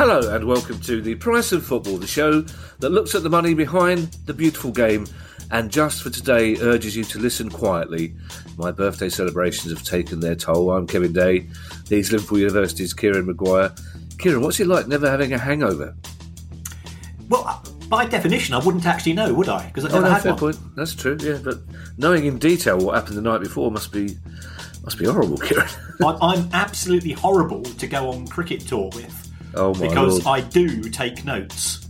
Hello and welcome to the Price of Football, the show that looks at the money behind the beautiful game and just for today urges you to listen quietly. My birthday celebrations have taken their toll. I'm Kevin Day. These Liverpool University's Kieran Maguire. Kieran, what's it like never having a hangover? Well, by definition, I wouldn't actually know, would I? Because I've oh, never oh, no, had fair one. point. That's true. Yeah, but knowing in detail what happened the night before must be must be horrible, Kieran. I'm absolutely horrible to go on cricket tour with oh my because lord! I do take notes.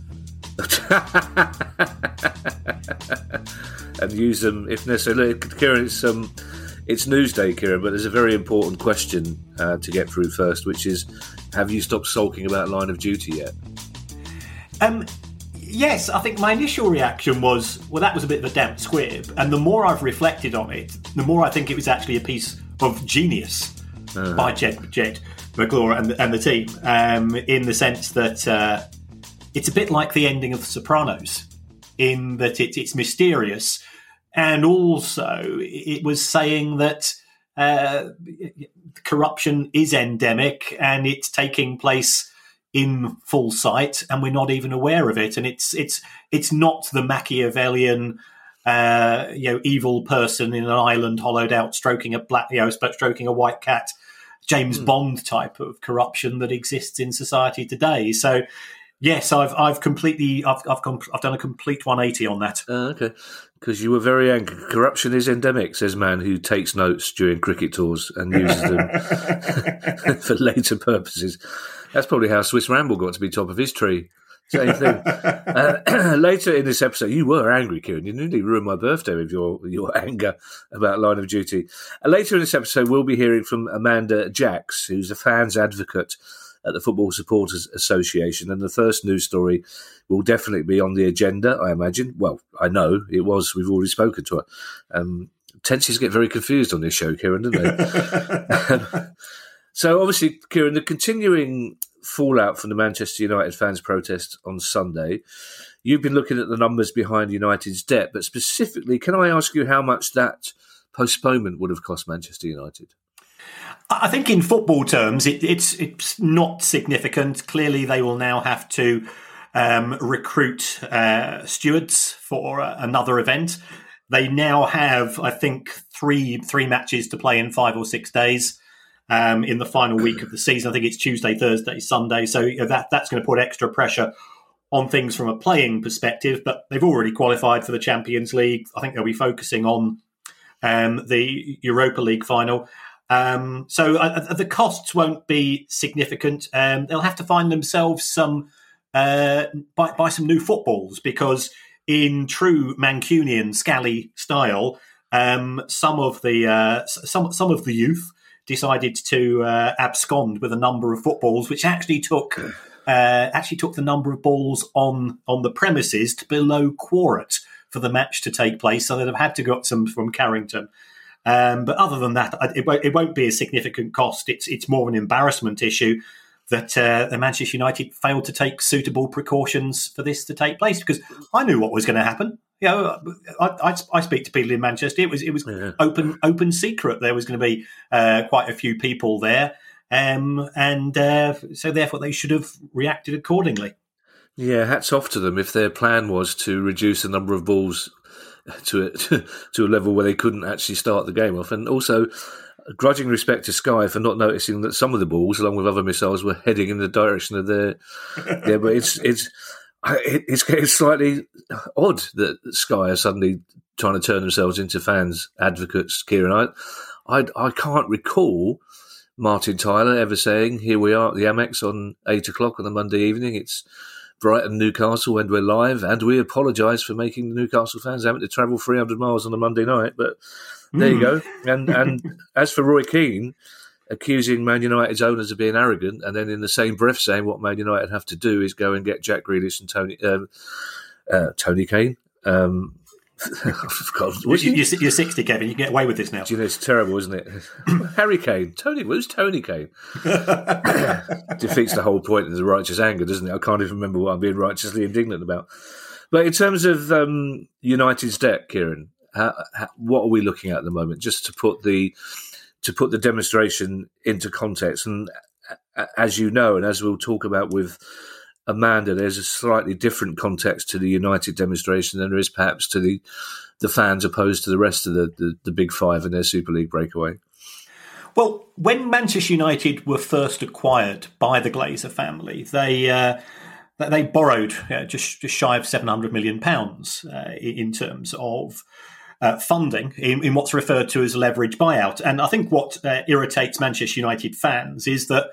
and use them if necessary. Kieran, it's um, it's Newsday, Kieran, but there's a very important question uh, to get through first, which is: Have you stopped sulking about Line of Duty yet? Um, yes, I think my initial reaction was, well, that was a bit of a damp squib. And the more I've reflected on it, the more I think it was actually a piece of genius by Jed, Jed Mercurio and, and the team, um, in the sense that uh, it's a bit like the ending of The Sopranos, in that it, it's mysterious. And also, it was saying that uh, corruption is endemic and it's taking place in full sight, and we're not even aware of it. And it's it's it's not the Machiavellian, uh, you know, evil person in an island hollowed out, stroking a black, you know, stroking a white cat, James Bond type of corruption that exists in society today. So. Yes, I've I've completely I've I've, com- I've done a complete 180 on that. Uh, okay, because you were very angry. Corruption is endemic, says man who takes notes during cricket tours and uses them for later purposes. That's probably how Swiss Ramble got to be top of his tree. Same thing. uh, later in this episode, you were angry, Kieran. You nearly ruined my birthday with your, your anger about Line of Duty. Uh, later in this episode, we'll be hearing from Amanda Jacks, who's a fans advocate at the Football Supporters Association. And the first news story will definitely be on the agenda, I imagine. Well, I know it was. We've already spoken to her. Um, tenses get very confused on this show, Kieran, don't they? so, obviously, Kieran, the continuing fallout from the Manchester United fans' protest on Sunday. You've been looking at the numbers behind United's debt, but specifically, can I ask you how much that postponement would have cost Manchester United? I think in football terms, it, it's it's not significant. Clearly, they will now have to um, recruit uh, stewards for uh, another event. They now have, I think, three three matches to play in five or six days um, in the final week of the season. I think it's Tuesday, Thursday, Sunday. So that that's going to put extra pressure on things from a playing perspective. But they've already qualified for the Champions League. I think they'll be focusing on um, the Europa League final. Um, so uh, the costs won't be significant. Um, they'll have to find themselves some uh, buy, buy some new footballs because in true Mancunian Scally style, um, some of the uh, some some of the youth decided to uh, abscond with a number of footballs, which actually took uh, actually took the number of balls on on the premises to below quart for the match to take place. So they'd have had to got some from Carrington. Um, but other than that, it won't, it won't be a significant cost. It's it's more an embarrassment issue that uh, Manchester United failed to take suitable precautions for this to take place because I knew what was going to happen. You know, I, I, I, speak to people in Manchester. It was it was Yeah. open open secret. There was going to be uh, quite a few people there, um, and uh, so therefore they should have reacted accordingly. Yeah, hats off to them if their plan was to reduce the number of balls to a, to a level where they couldn't actually start the game off, and also grudging respect to Sky for not noticing that some of the balls, along with other missiles, were heading in the direction of their. yeah, but it's it's it's it's slightly odd that Sky are suddenly trying to turn themselves into fans advocates. Kieran, I I, I can't recall. Martin Tyler ever saying, "Here we are at the Amex on eight o'clock on a Monday evening. It's Brighton, Newcastle, and we're live. And we apologise for making the Newcastle fans having to travel 300 miles on a Monday night. But there mm. you go. Hmm. And and as for Roy Keane, accusing Man United's owners of being arrogant, and then in the same breath saying what Man United have to do is go and get Jack Grealish and Tony um, uh, Tony Kane. Um, God, you're, you're, 60, Kevin. You can get away with this now. Do you know, it's terrible, isn't it? Harry Kane. Tony, who's Tony Kane? Defeats the whole point of the righteous anger, doesn't it? I can't even remember what I'm being righteously indignant about. But in terms of um, United's debt, Kieran, how, how, what are we looking at at the moment? Just to put the to put the demonstration into context, and as you know, and as we'll talk about with Amanda, there's a slightly different context to the United demonstration than there is perhaps to the the fans opposed to the rest of the, the, the big five and their Super League breakaway. Well, when Manchester United were first acquired by the Glazer family, they uh, they borrowed uh, just just shy of seven hundred million pounds uh, in terms of. Uh, funding in, in, what's referred to as leverage buyout. And I think what uh, irritates Manchester United fans is that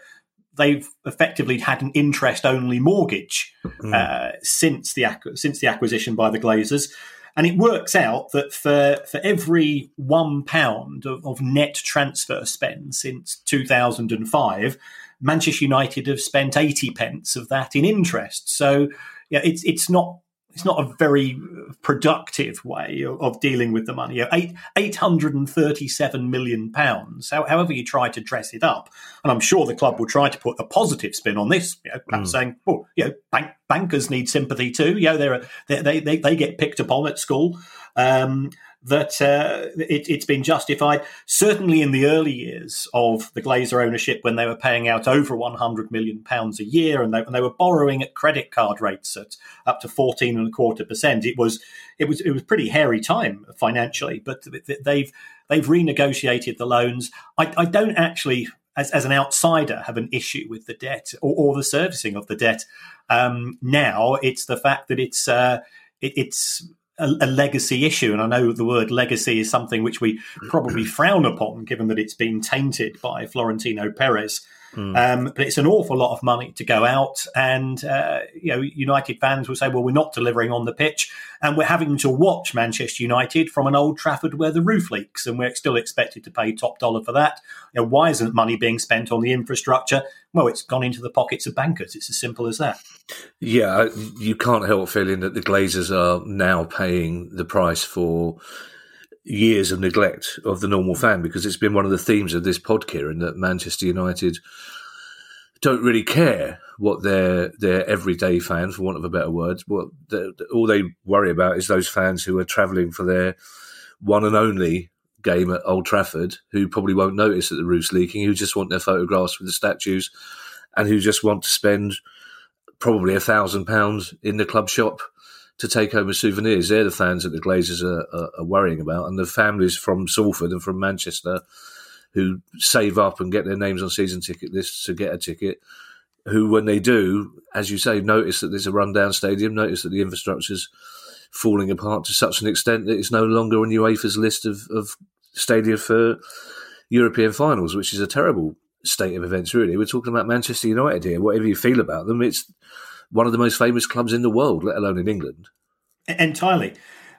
they've effectively had an interest only mortgage mm. uh, since the since the acquisition by the Glazers. And it works out that for, for every one pound of, of net transfer spend since 2005, Manchester United have spent 80 pence of that in interest. So yeah, it's it's not it's not a very productive way of, of dealing with the money. You know, eight eight hundred and thirty seven million pounds. How, however you try to dress it up, and I'm sure the club will try to put a positive spin on this. You know, perhaps mm. saying, "Oh, you know, bank, bankers need sympathy too." You know, they're, they they they get picked upon at school. Um, that uh, it, has been justified. Certainly in the early years of the Glazer ownership, when they were paying out over 100 million pounds a year, and they, and they were borrowing at credit card rates at up to 14 and a quarter percent, it was it was it was pretty hairy time financially. But they've they've renegotiated the loans. I, I don't actually. As, as an outsider, have an issue with the debt or, or the servicing of the debt. Um, now it's the fact that it's uh, it, it's a, a, legacy issue. And I know the word legacy is something which we probably frown upon, given that it's been tainted by Florentino Perez. Mm. Um, but it's an awful lot of money to go out, and uh, you know, United fans will say, "Well, we're not delivering on the pitch, and we're having to watch Manchester United from an Old Trafford where the roof leaks, and we're still expected to pay top dollar for that." You know, why isn't money being spent on the infrastructure? Well, it's gone into the pockets of bankers. It's as simple as that. Yeah, you can't help feeling that the Glazers are now paying the price for years of neglect of the normal fan because it's been one of the themes of this pod, Kieran, that Manchester United don't really care what their their everyday fans, for want of a better word, what all they worry about is those fans who are travelling for their one and only game at Old Trafford, who probably won't notice that the roof's leaking, who just want their photographs with the statues, and who just want to spend probably a thousand pounds in the club shop to take home as souvenirs. They're the fans that the Glazers are, are, are, worrying about, and the families from Salford and from Manchester who save up and get their names on season ticket lists to get a ticket. Who, when they do, as you say, notice that there's a rundown stadium, notice that the infrastructure's falling apart to such an extent that it's no longer on UEFA's list of, of stadia for European finals, which is a terrible state of events, really. We're talking about Manchester United here. Whatever you feel about them, it's one of the most famous clubs in the world, let alone in England. Entirely.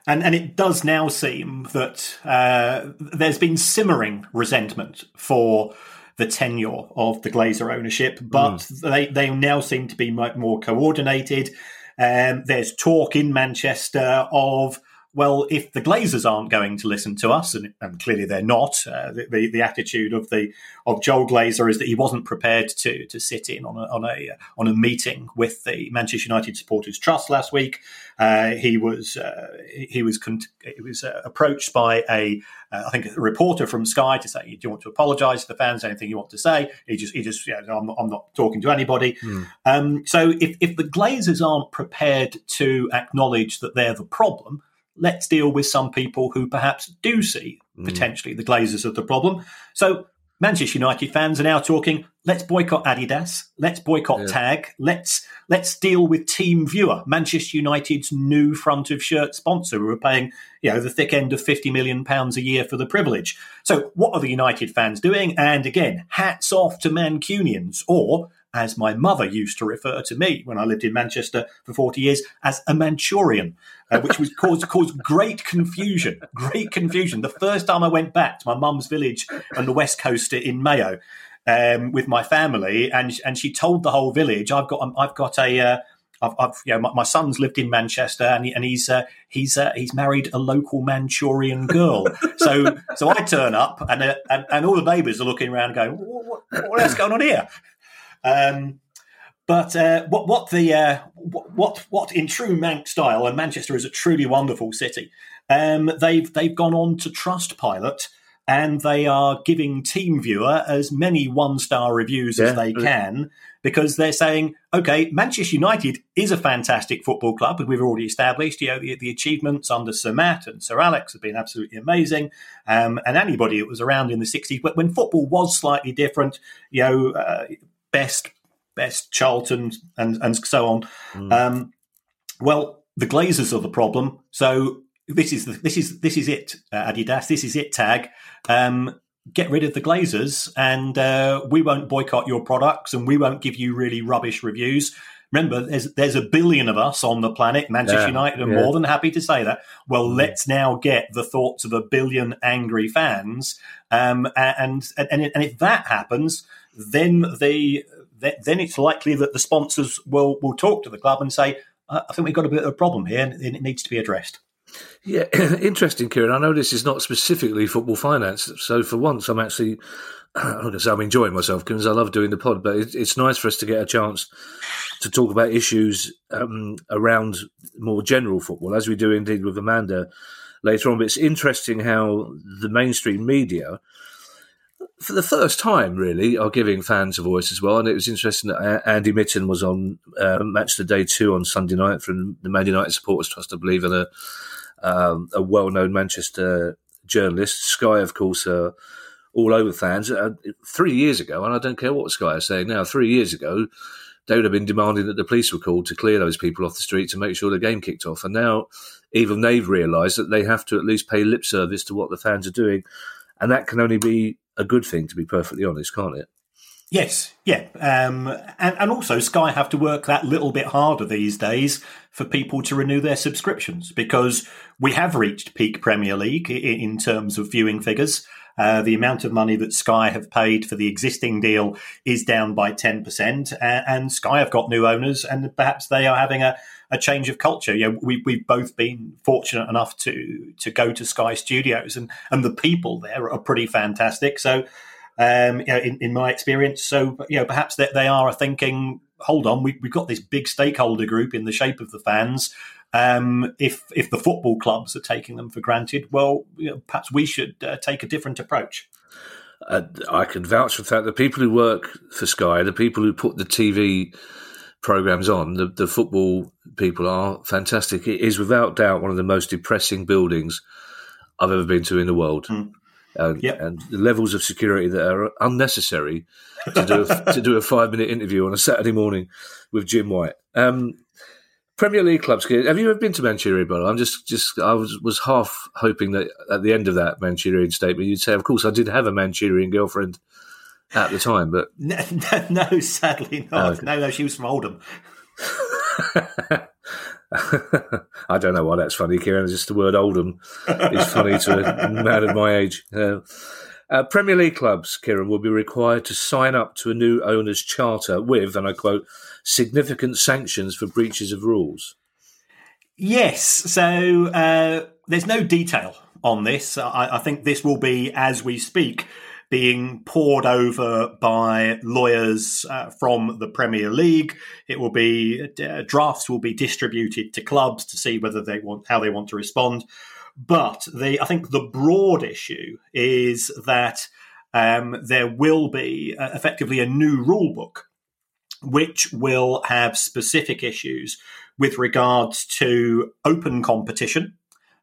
And, and it does now seem that uh, there's been simmering resentment for the tenure of the Glazer ownership, but mm. they, they now seem to be more coordinated. Um, there's talk in Manchester of well, if the Glazers aren't going to listen to us, and, and clearly they're not, uh, the, the attitude of the of Joel Glazer is that he wasn't prepared to to sit in on a on a on a meeting with the Manchester United Supporters Trust last week. Uh, he was uh, he was con- he was uh, approached by a uh, I think a reporter from Sky to say, "Do you want to apologise to the fans? Anything you want to say?" He just he just yeah, I'm, not, I'm not talking to anybody. Mm. Um, so if if the Glazers aren't prepared to acknowledge that they're the problem let's deal with some people who perhaps do see mm. potentially the Glazers of the problem. So Manchester United fans are now talking, let's boycott Adidas, let's boycott yeah. Tag, let's let's deal with TeamViewer, Manchester United's new front of shirt sponsor who are paying, you know, the thick end of 50 million pounds a year for the privilege. So what are the United fans doing? And again, hats off to Mancunians or as my mother used to refer to me when I lived in Manchester for 40 years, as a Manchurian, uh, which was caused, caused great confusion. Great confusion. The first time I went back to my mum's village on the west coast in Mayo um, with my family, and and she told the whole village, "I've got I've got a." Uh, I've, I've, you know, my, my, son's lived in Manchester, and, he, and he's uh, he's uh, he's married a local Manchurian girl. so so I turn up, and, uh, and, and all the neighbours are looking around, going, "What, what, going on here?" Um, but uh, what what the uh, what what in true Manx style, and Manchester is a truly wonderful city. Um, they've they've gone on to Trustpilot, and they are giving TeamViewer as many one star reviews yeah. as they can because they're saying, okay, Manchester United is a fantastic football club, as we've already established. You know, the, the achievements under Sir Matt and Sir Alex have been absolutely amazing. Um, and anybody that was around in the 60s, but when football was slightly different, you know, uh, best, best Charlton, and and so on. Mm. Um, well, the Glazers are the problem. So this is the, this is this is it, uh, Adidas. This is it. Tag. Um, get rid of the Glazers, and uh, we won't boycott your products, and we won't give you really rubbish reviews. Remember, there's there's a billion of us on the planet. Manchester yeah, United are yeah. more than happy to say that. Well, mm. let's now get the thoughts of a billion angry fans, um, and, and and if that happens, then the then it's likely that the sponsors will will talk to the club and say, "I think we've got a bit of a problem here, and it needs to be addressed." Yeah, interesting, Kieran. I know this is not specifically football finance, so for once, I'm actually, I'm going to say I'm enjoying myself because I love doing the pod. But it's nice for us to get a chance to talk about issues um, around more general football, as we do indeed with Amanda later on. But it's interesting how the mainstream media for the first time, really, are giving fans a voice as well. And it was interesting that Andy Mitten was on uh, Match the Day 2 on Sunday night from the Man United Supporters Trust, I believe, and a, um, a well known Manchester journalist. Sky, of course, uh, all over fans. Uh, three years ago, and I don't care what Sky is saying now, three years ago, they would have been demanding that the police were called to clear those people off the street to make sure the game kicked off. And now even they've realised that they have to at least pay lip service to what the fans are doing. And that can only be a good thing, to be perfectly honest, can't it? Yes, yeah, um, and and also Sky have to work that little bit harder these days for people to renew their subscriptions because we have reached peak Premier League in, terms of viewing figures. Uh, the amount of money that Sky have paid for the existing deal is down by 10%, and Sky have got new owners, and perhaps they are having a, a change of culture. You know, we, we've both been fortunate enough to to go to Sky Studios, and, and the people there are pretty fantastic. So, um, you know, in, in my experience, so you know, perhaps that they are thinking, hold on, we, we've got this big stakeholder group in the shape of the fans. Um, if if the football clubs are taking them for granted, well, you know, perhaps we should uh, take a different approach. Uh, I can vouch for that. The people who work for Sky, the people who put the TV programs on, the, the football people are fantastic. It is without doubt one of the most depressing buildings I've ever been to in the world. Mm. And, yep. and, the levels of security that are unnecessary to do a, to do a five minute interview on a Saturday morning with Jim White. Um, Premier League clubs. Have you ever been to Manchurian? But I'm just, just, I was was half hoping that at the end of that Manchurian statement, you'd say, "Of course, I did have a Manchurian girlfriend at the time." But no, no, sadly not. Oh, okay. No, no, she was from Oldham. I don't know why that's funny, Kieran. Just the word Oldham is funny to a man of my age. Uh, uh, Premier League clubs, Kieran, will be required to sign up to a new owner's charter with, and I quote, significant sanctions for breaches of rules. Yes. So uh, there's no detail on this. I, I think this will be as we speak being pored over by lawyers uh, from the Premier League. It will be uh, drafts will be distributed to clubs to see whether they want how they want to respond. But the I think the broad issue is that um, there will be uh, effectively a new rule book which will have specific issues with regards to open competition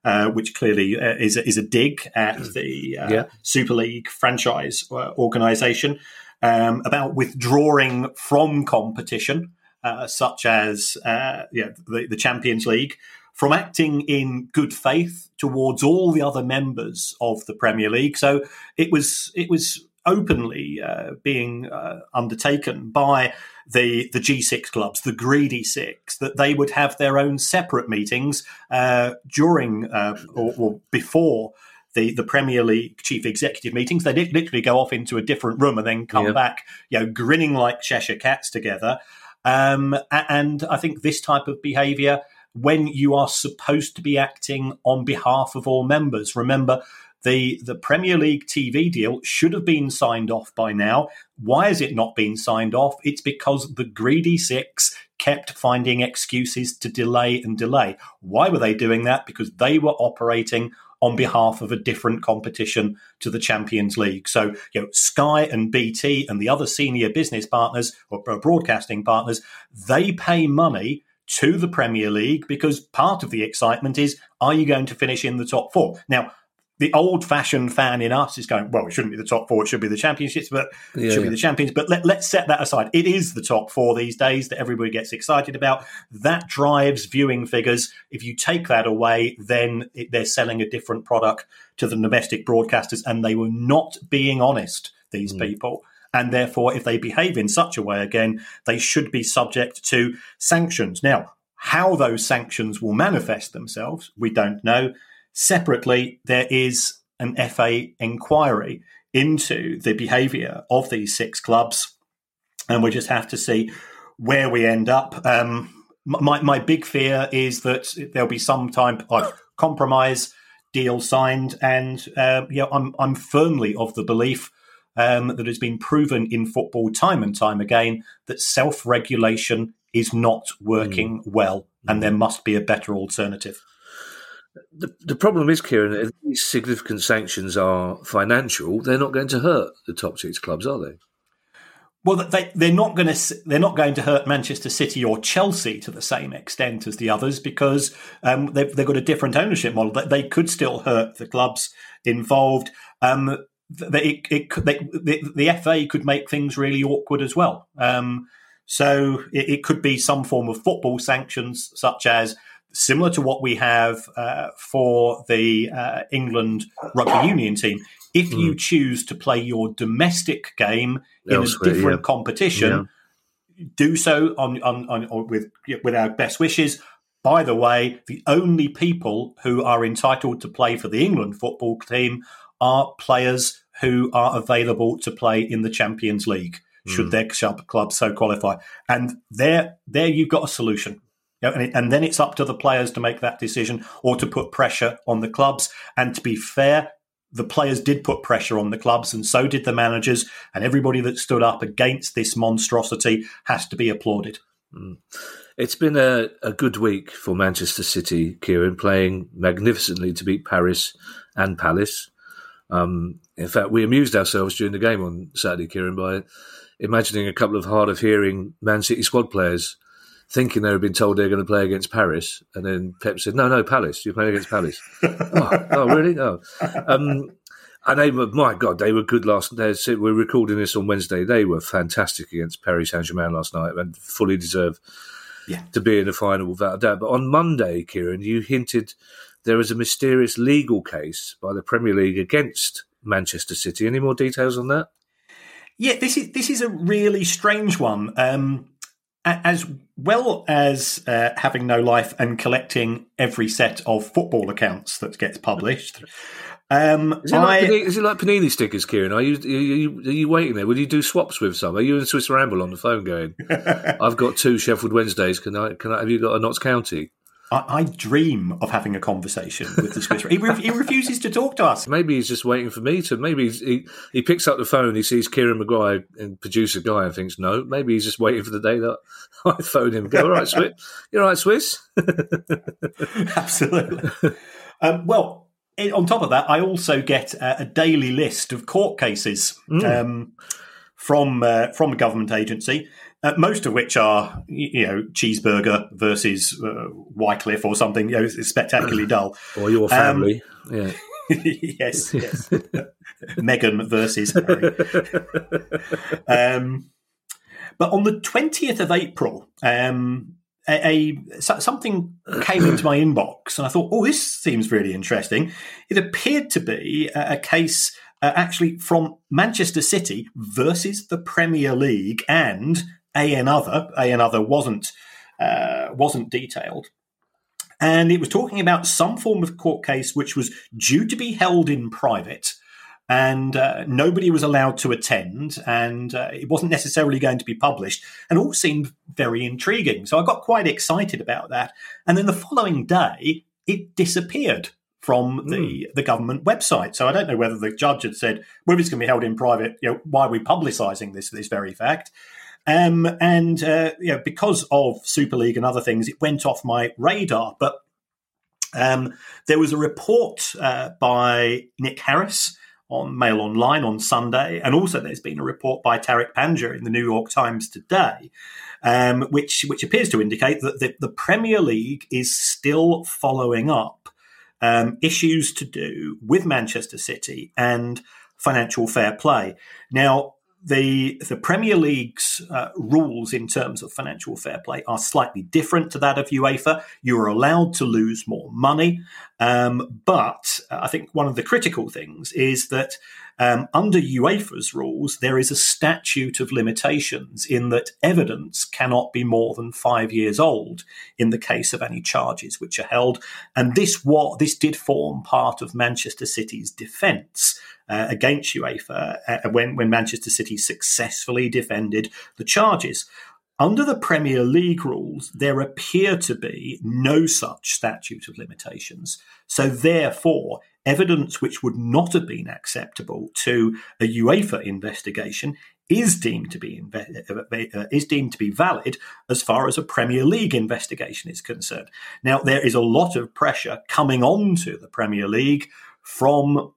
uh, which clearly uh, is, a, is a dig at mm. the uh, yeah. Super League franchise uh, organization, um, about withdrawing from competition, uh, such as yeah, the, the Champions League, from acting in good faith towards all the other members of the Premier League. So it was it was openly uh, being uh, undertaken by the the G6 clubs, the greedy six, that they would have their own separate meetings uh, during uh, or, or, before. The, the Premier League chief executive meetings, they literally go off into a different room and then come back, you know, grinning like Cheshire cats together. Um, and I think this type of behaviour, when you are supposed to be acting on behalf of all members, remember the, the Premier League TV deal should have been signed off by now. Why has it not been signed off? It's because the greedy six kept finding excuses to delay and delay. Why were they doing that? Because they were operating on behalf of a different competition to the Champions League. So, you know, Sky and BT and the other senior business partners or broadcasting partners, they pay money to the Premier League because part of the excitement is are you going to finish in the top four? Now, the old fashioned fan in us is going, well, it shouldn't be the top four, it should be the championships, but yeah, it should yeah. be the champions. But let, let's set that aside. It is the top four these days that everybody gets excited about. That drives viewing figures. If you take that away, then it, they're selling a different product to the domestic broadcasters, and they were not being honest, these mm. people. And therefore, if they behave in such a way again, they should be subject to sanctions. Now, how those sanctions will manifest themselves, we don't know. Separately, there is an FA inquiry into the behaviour of these six clubs, and we just have to see where we end up. Um, my, my big fear is that there'll be some type of compromise deal signed, and uh, yeah, I'm I'm firmly of the belief um, that has been proven in football time and time again that self regulation is not working mm. well, and there must be a better alternative. The, the problem is, Kieran, if these significant sanctions are financial, they're not going to hurt the top six clubs, are they? Well, they they're not going to they're not going to hurt Manchester City or Chelsea to the same extent as the others because um, they've they've got a different ownership model. They could still hurt the clubs involved. Um, they, it, it, they, the, the, FA could make things really awkward as well. Um, so it, it, could be some form of football sanctions, such as similar to what we have uh, for the uh, England rugby union team. If mm. you hmm. choose to play your domestic game in a different yeah. competition, yeah. do so on, on, on, with with our best wishes. By the way, the only people who are entitled to play for the England football team are players who are available to play in the Champions League. Should mm. their club so qualify, and there, there you've got a solution and, it, and then it's up to the players to make that decision or to put pressure on the clubs. And to be fair, the players did put pressure on the clubs, and so did the managers. And everybody that stood up against this monstrosity has to be applauded. Mm. It's been a, a good week for Manchester City, Kieran, playing magnificently to beat Paris and Palace. Um, in fact, we amused ourselves during the game on Saturday, Kieran, by imagining a couple of hard of hearing Man City squad players thinking they were being told they're going to play against Paris, and then Pep said, "No, no, Palace. You're playing against Palace." oh, oh, really? Oh, um, and they were, my God, they were good last. We're recording this on Wednesday. They were fantastic against Paris Saint Germain last night, and fully deserve yeah. to be in the final without a doubt. But on Monday, Kieran, you hinted there was a mysterious legal case by the Premier League against Manchester City. Any more details on that? Yeah, this is this is a really strange one. Um, as well as uh, having no life and collecting every set of football accounts that gets published. Um, is, it like Panini, is, it like Panini stickers, Kieran? Are you, are you are you waiting there? Will you do swaps with some? Are you in Swiss Ramble on the phone going? I've got two Sheffield Wednesdays. Can I? Can I? Have you got a Notts County? I, I, dream of having a conversation with the Swiss. he, re- he, refuses to talk to us. Maybe he's just waiting for me to. Maybe he he picks up the phone, he sees Kieran Maguire and producer guy, and thinks, no. Maybe he's just waiting for the day that I phone him. Go, all right, Swiss. You're all right, Swiss. Absolutely. Um, well, on top of that, I also get a, a daily list of court cases mm. um, from uh, from a government agency uh, most of which are, you know, cheeseburger versus uh, Wycliffe or something, you know, spectacularly dull. or your family, um, yeah. yes, yes. Megan versus Harry. um, but on the 20th of April, um, a, a, something came into my inbox, and I thought, "Oh, this seems really interesting." It appeared to be a, a case uh, actually from Manchester City versus the Premier League and a another. A another wasn't uh, wasn't detailed, and it was talking about some form of court case which was due to be held in private. And uh, nobody was allowed to attend, and uh, it wasn't necessarily going to be published, and all seemed very intriguing. So I got quite excited about that. And then the following day, it disappeared from the, mm. the government website. So I don't know whether the judge had said, well, it's going to be held in private. You know, why are we publicising this this very fact? Um, and uh, because of Super League and other things, it went off my radar. But um, there was a report uh, by Nick Harris on Mail Online on Sunday, and also there's been a report by Tariq Panja in the New York Times today, um, which which appears to indicate that the, the Premier League is still following up um, issues to do with Manchester City and financial fair play. Now, the the Premier League's uh, rules in terms of financial fair play are slightly different to that of UEFA. You are allowed to lose more money, um, but I think one of the critical things is that um, under UEFA's rules, there is a statute of limitations in that evidence cannot be more than five years old in the case of any charges which are held. And this what this did form part of Manchester City's defence uh, against UEFA uh, when when Manchester City successfully defended the charges. Under the Premier League rules, there appear to be no such statute of limitations. So, therefore, evidence which would not have been acceptable to a UEFA investigation is deemed to be uh, is deemed to be valid as far as a Premier League investigation is concerned. Now, there is a lot of pressure coming on to the Premier League from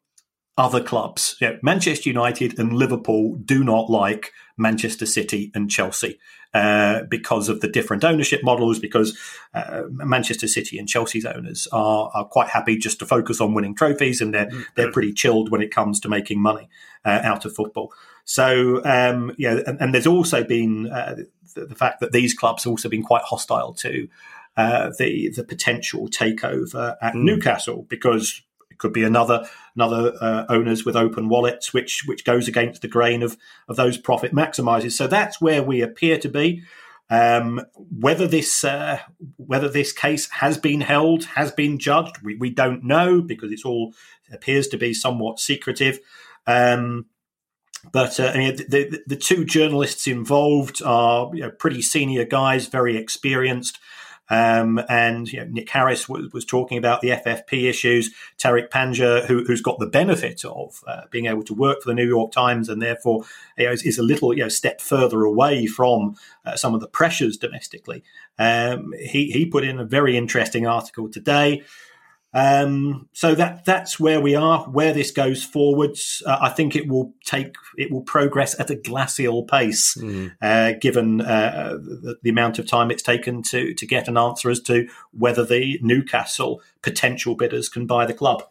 other clubs. You know, Manchester United and Liverpool do not like Manchester City and Chelsea uh, because of the different ownership models. Because uh, Manchester City and Chelsea's owners are, are quite happy just to focus on winning trophies, and they're mm-hmm. they're pretty chilled when it comes to making money uh, out of football. So um, yeah, and, and, there's also been uh, the, the, fact that these clubs have also been quite hostile to. Uh, the the potential takeover at mm. Newcastle because could be another another uh, owners with open wallets, which which goes against the grain of of those profit maximizers. So that's where we appear to be. Um, whether this uh, whether this case has been held, has been judged, we, we don't know because it's all appears to be somewhat secretive. Um, but uh, I mean, the, the, two journalists involved are you know, pretty senior guys, very experienced. Um, and you know, Nick Harris was, was, talking about the FFP issues. Tariq Panja, who, has got the benefit of uh, being able to work for the New York Times and therefore you know, is, is, a little you know, step further away from uh, some of the pressures domestically. Um, he, he put in a very interesting article today um, so that that's where we are. Where this goes forwards, uh, I think it will take it will progress at a glacial pace, mm. uh, given uh, the, the, amount of time it's taken to to get an answer as to whether the Newcastle potential bidders can buy the club.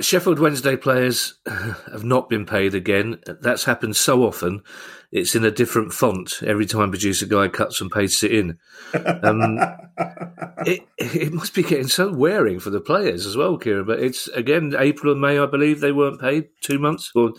Sheffield Wednesday players have not been paid again. That's happened so often it's in a different font every time producer guy cuts and pastes it in. Um, it it must be getting so wearing for the players as well, Kieran. But it's again April and May, I believe they weren't paid two months or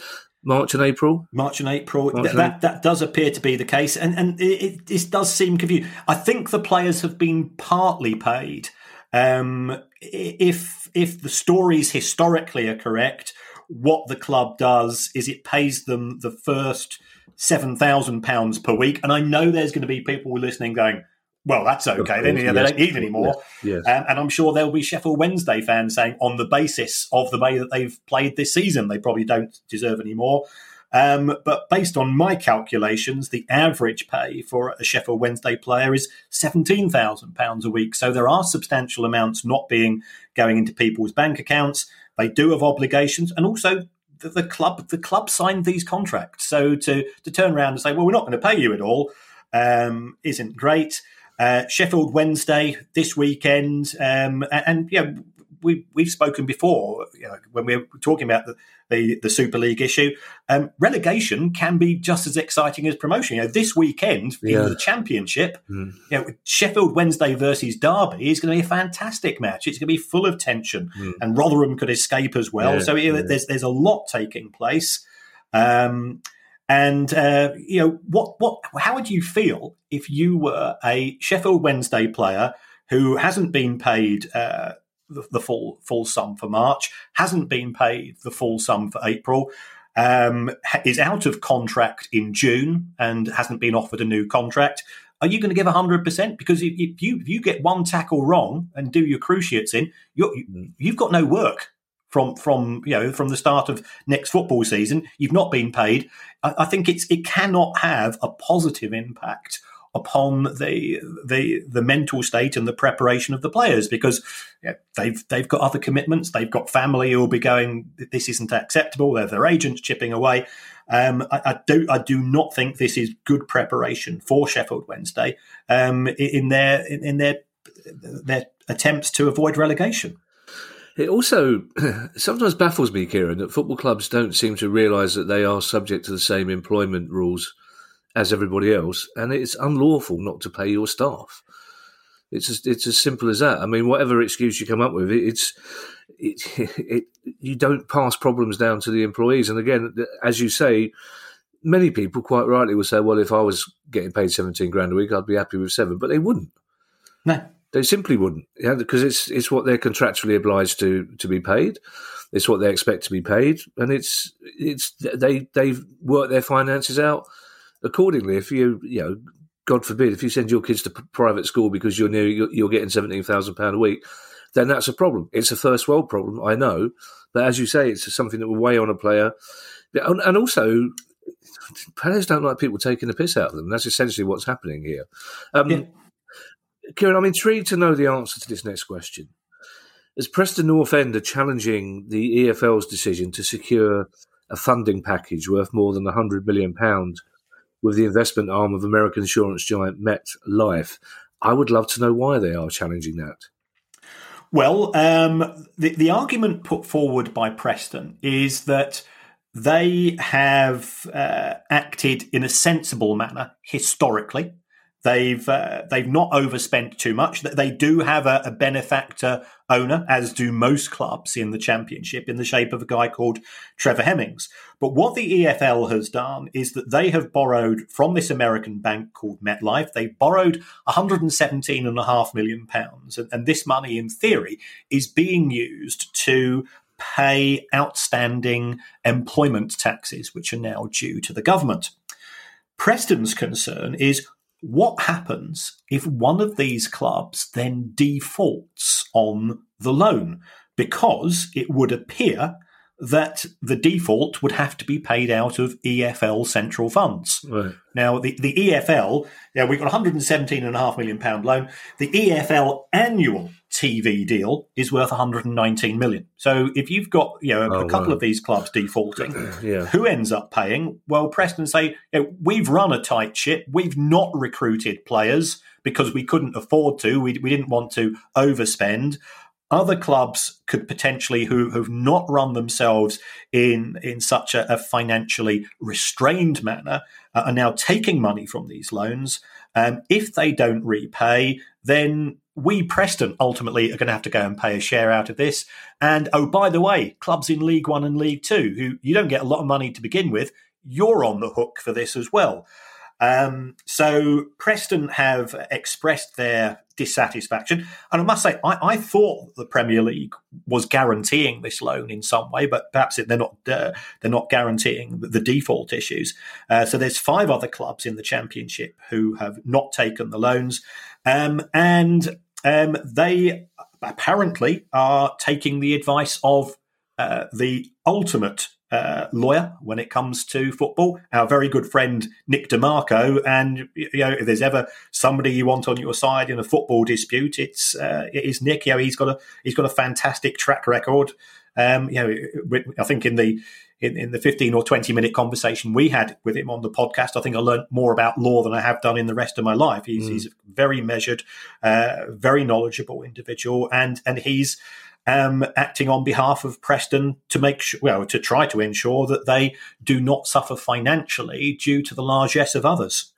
March and April. March and April. March that, that, that does appear to be the case, and and it, it, does seem confusing. I think the players have been partly paid. Um, if if the stories historically are correct, what the club does is it pays them the first seven thousand pounds per week. And I know there's going to be people listening going, well, that's okay. Then yeah, they don't need anymore. Yes. Um, and I'm sure there'll be Sheffield Wednesday fans saying, on the basis of the way that they've played this season, they probably don't deserve any more. Um, but based on my calculations, the average pay for a Sheffield Wednesday player is £17,000 a week. So there are substantial amounts not being going into people's bank accounts. They do have obligations. And also, the, the club the club signed these contracts. So to, to turn around and say, well, we're not going to pay you at all, um, isn't great. Uh, Sheffield Wednesday this weekend, um, and, and yeah, we we've spoken before you know, when we're talking about the, the, the Super League issue. Um, relegation can be just as exciting as promotion. You know, this weekend Yeah. in the Championship, Mm. you know, Sheffield Wednesday versus Derby is going to be a fantastic match. It's going to be full of tension, and Rotherham could escape as well. Yeah, so yeah. there's there's a lot taking place. Um, and uh, you know what? What? How would you feel if you were a Sheffield Wednesday player who hasn't been paid uh, the, the full full sum for March, hasn't been paid the full sum for April, um, is out of contract in June and hasn't been offered a new contract? Are you going to give hundred percent? Because if if you if you get one tackle wrong and do your cruciates in, you're, you, you've got no work from from you know from the start of next football season. You've not been paid. I, I think it's it cannot have a positive impact upon the the the mental state and the preparation of the players because yeah, they've they've got other commitments. They've got family who will be going. This isn't acceptable. They're their agents chipping away. Um, I, I do I do not think this is good preparation for Sheffield Wednesday um, in- in their in, in their their attempts to avoid relegation. It also sometimes baffles me, Kieran, that football clubs don't seem to realise that they are subject to the same employment rules as everybody else, and it's unlawful not to pay your staff. It's as, it's as simple as that. I mean, whatever excuse you come up with, it, it's it, it you don't pass problems down to the employees. And again, as you say, many people quite rightly will say, "Well, if I was getting paid seventeen grand a week, I'd be happy with seven. But they wouldn't. No, They simply wouldn't, yeah, because it's it's what they're contractually obliged to to be paid. It's what they expect to be paid, and it's it's they they've worked their finances out accordingly. If you you know, God forbid, if you send your kids to p- private school because you're near you're, you're getting seventeen thousand pound a week, then that's a problem. It's a first world problem, I know, but as you say, it's something that will weigh on a player, and, and also. Players don't like people taking the piss out of them. That's essentially what's happening here. Um, Yeah. Kieran, I'm intrigued to know the answer to this next question. As Preston North End are challenging the EFL's decision to secure a funding package worth more than £100 million with the investment arm of American insurance giant MetLife, I would love to know why they are challenging that. Well, um, the, the argument put forward by Preston is that they have uh, acted in a sensible manner historically. They've uh, they've not overspent too much. They do have a, a benefactor owner, as do most clubs in the championship, in the shape of a guy called Trevor Hemmings. But what the EFL has done is that they have borrowed from this American bank called MetLife. They borrowed 117.5 million pounds, and, and this money, in theory, is being used to pay outstanding employment taxes, which are now due to the government. Preston's concern is what happens if one of these clubs then defaults on the loan? Because it would appear that the default would have to be paid out of EFL central funds. Right. Now, the, the EFL, yeah, we've got a £117.5 million pound loan. The EFL annual TV deal is worth 119 million. So if you've got you know a, Oh, couple wow. of these clubs defaulting, Yeah. who ends up paying? Well, Preston say you know, we've run a tight ship. We've not recruited players because we couldn't afford to. We, we didn't want to overspend. Other clubs could potentially who have not run themselves in in such a, a financially restrained manner uh, are now taking money from these loans. Um, if they don't repay, then we Preston ultimately are going to have to go and pay a share out of this. And oh, by the way, clubs in League One and League Two, who you don't get a lot of money to begin with, you're on the hook for this as well. Um, so Preston have expressed their dissatisfaction, and I must say, I, I thought the Premier League was guaranteeing this loan in some way, but perhaps they're not. Uh, they're not guaranteeing the, the default issues. Uh, so there's five other clubs in the Championship who have not taken the loans. Um, and um, they apparently are taking the advice of uh, the ultimate uh, lawyer when it comes to football, our very good friend Nick DeMarco. And you know, if there's ever somebody you want on your side in a football dispute, it's uh, it is Nick. You know, he's got a he's got a fantastic track record. Um, you know, I think in the in, in, the 15 or 20 minute conversation we had with him on the podcast, I think I learned more about law than I have done in the rest of my life. He's, mm. he's a very measured, uh, very knowledgeable individual, and and he's um, acting on behalf of Preston to make sure, well, to try to ensure that they do not suffer financially due to the largesse of others.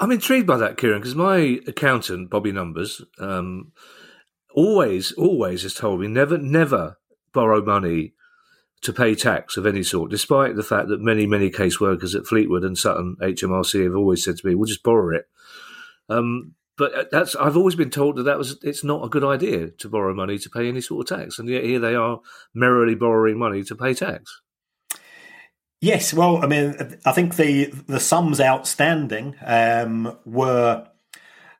I'm intrigued by that, Kieran, because my accountant, Bobby Numbers, um, always, always has told me never, never borrow money to pay tax of any sort, despite the fact that many, many caseworkers at Fleetwood and Sutton HMRC have always said to me, "We'll just borrow it." Um, but uh, that's I've always been told that that was it's not a good idea to borrow money to pay any sort of tax, and yet here they are merrily borrowing money to pay tax. Yes, well, I mean, I think the the sums outstanding um, were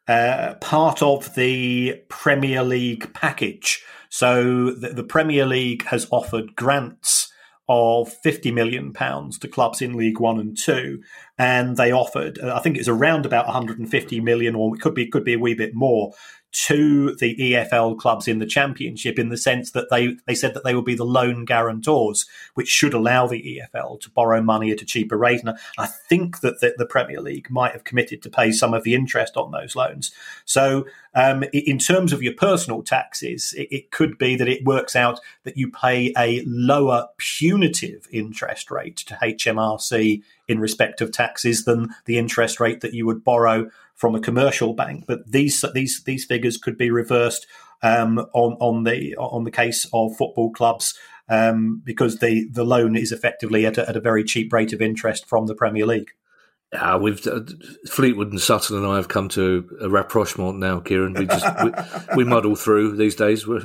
uh, part of the Premier League package. So the, the Premier League has offered grants of 50 million pounds to clubs in League 1 and 2 and they offered I think it's around about 150 million or it could be could be a wee bit more to the EFL clubs in the championship in the sense that they, they said that they would be the loan guarantors, which should allow the EFL to borrow money at a cheaper rate. And I think that the, the Premier League might have committed to pay some of the interest on those loans. So, um, in terms of your personal taxes, it, it could be that it works out that you pay a lower punitive interest rate to HMRC in respect of taxes than the interest rate that you would borrow from a commercial bank. But these these these figures could be reversed um, on on the on the case of football clubs um, because the the loan is effectively at a, at a very cheap rate of interest from the Premier League. Yeah, we've uh, Fleetwood and Sutton and I have come to a rapprochement now, Kieran. We just we, we, muddle through these days. We're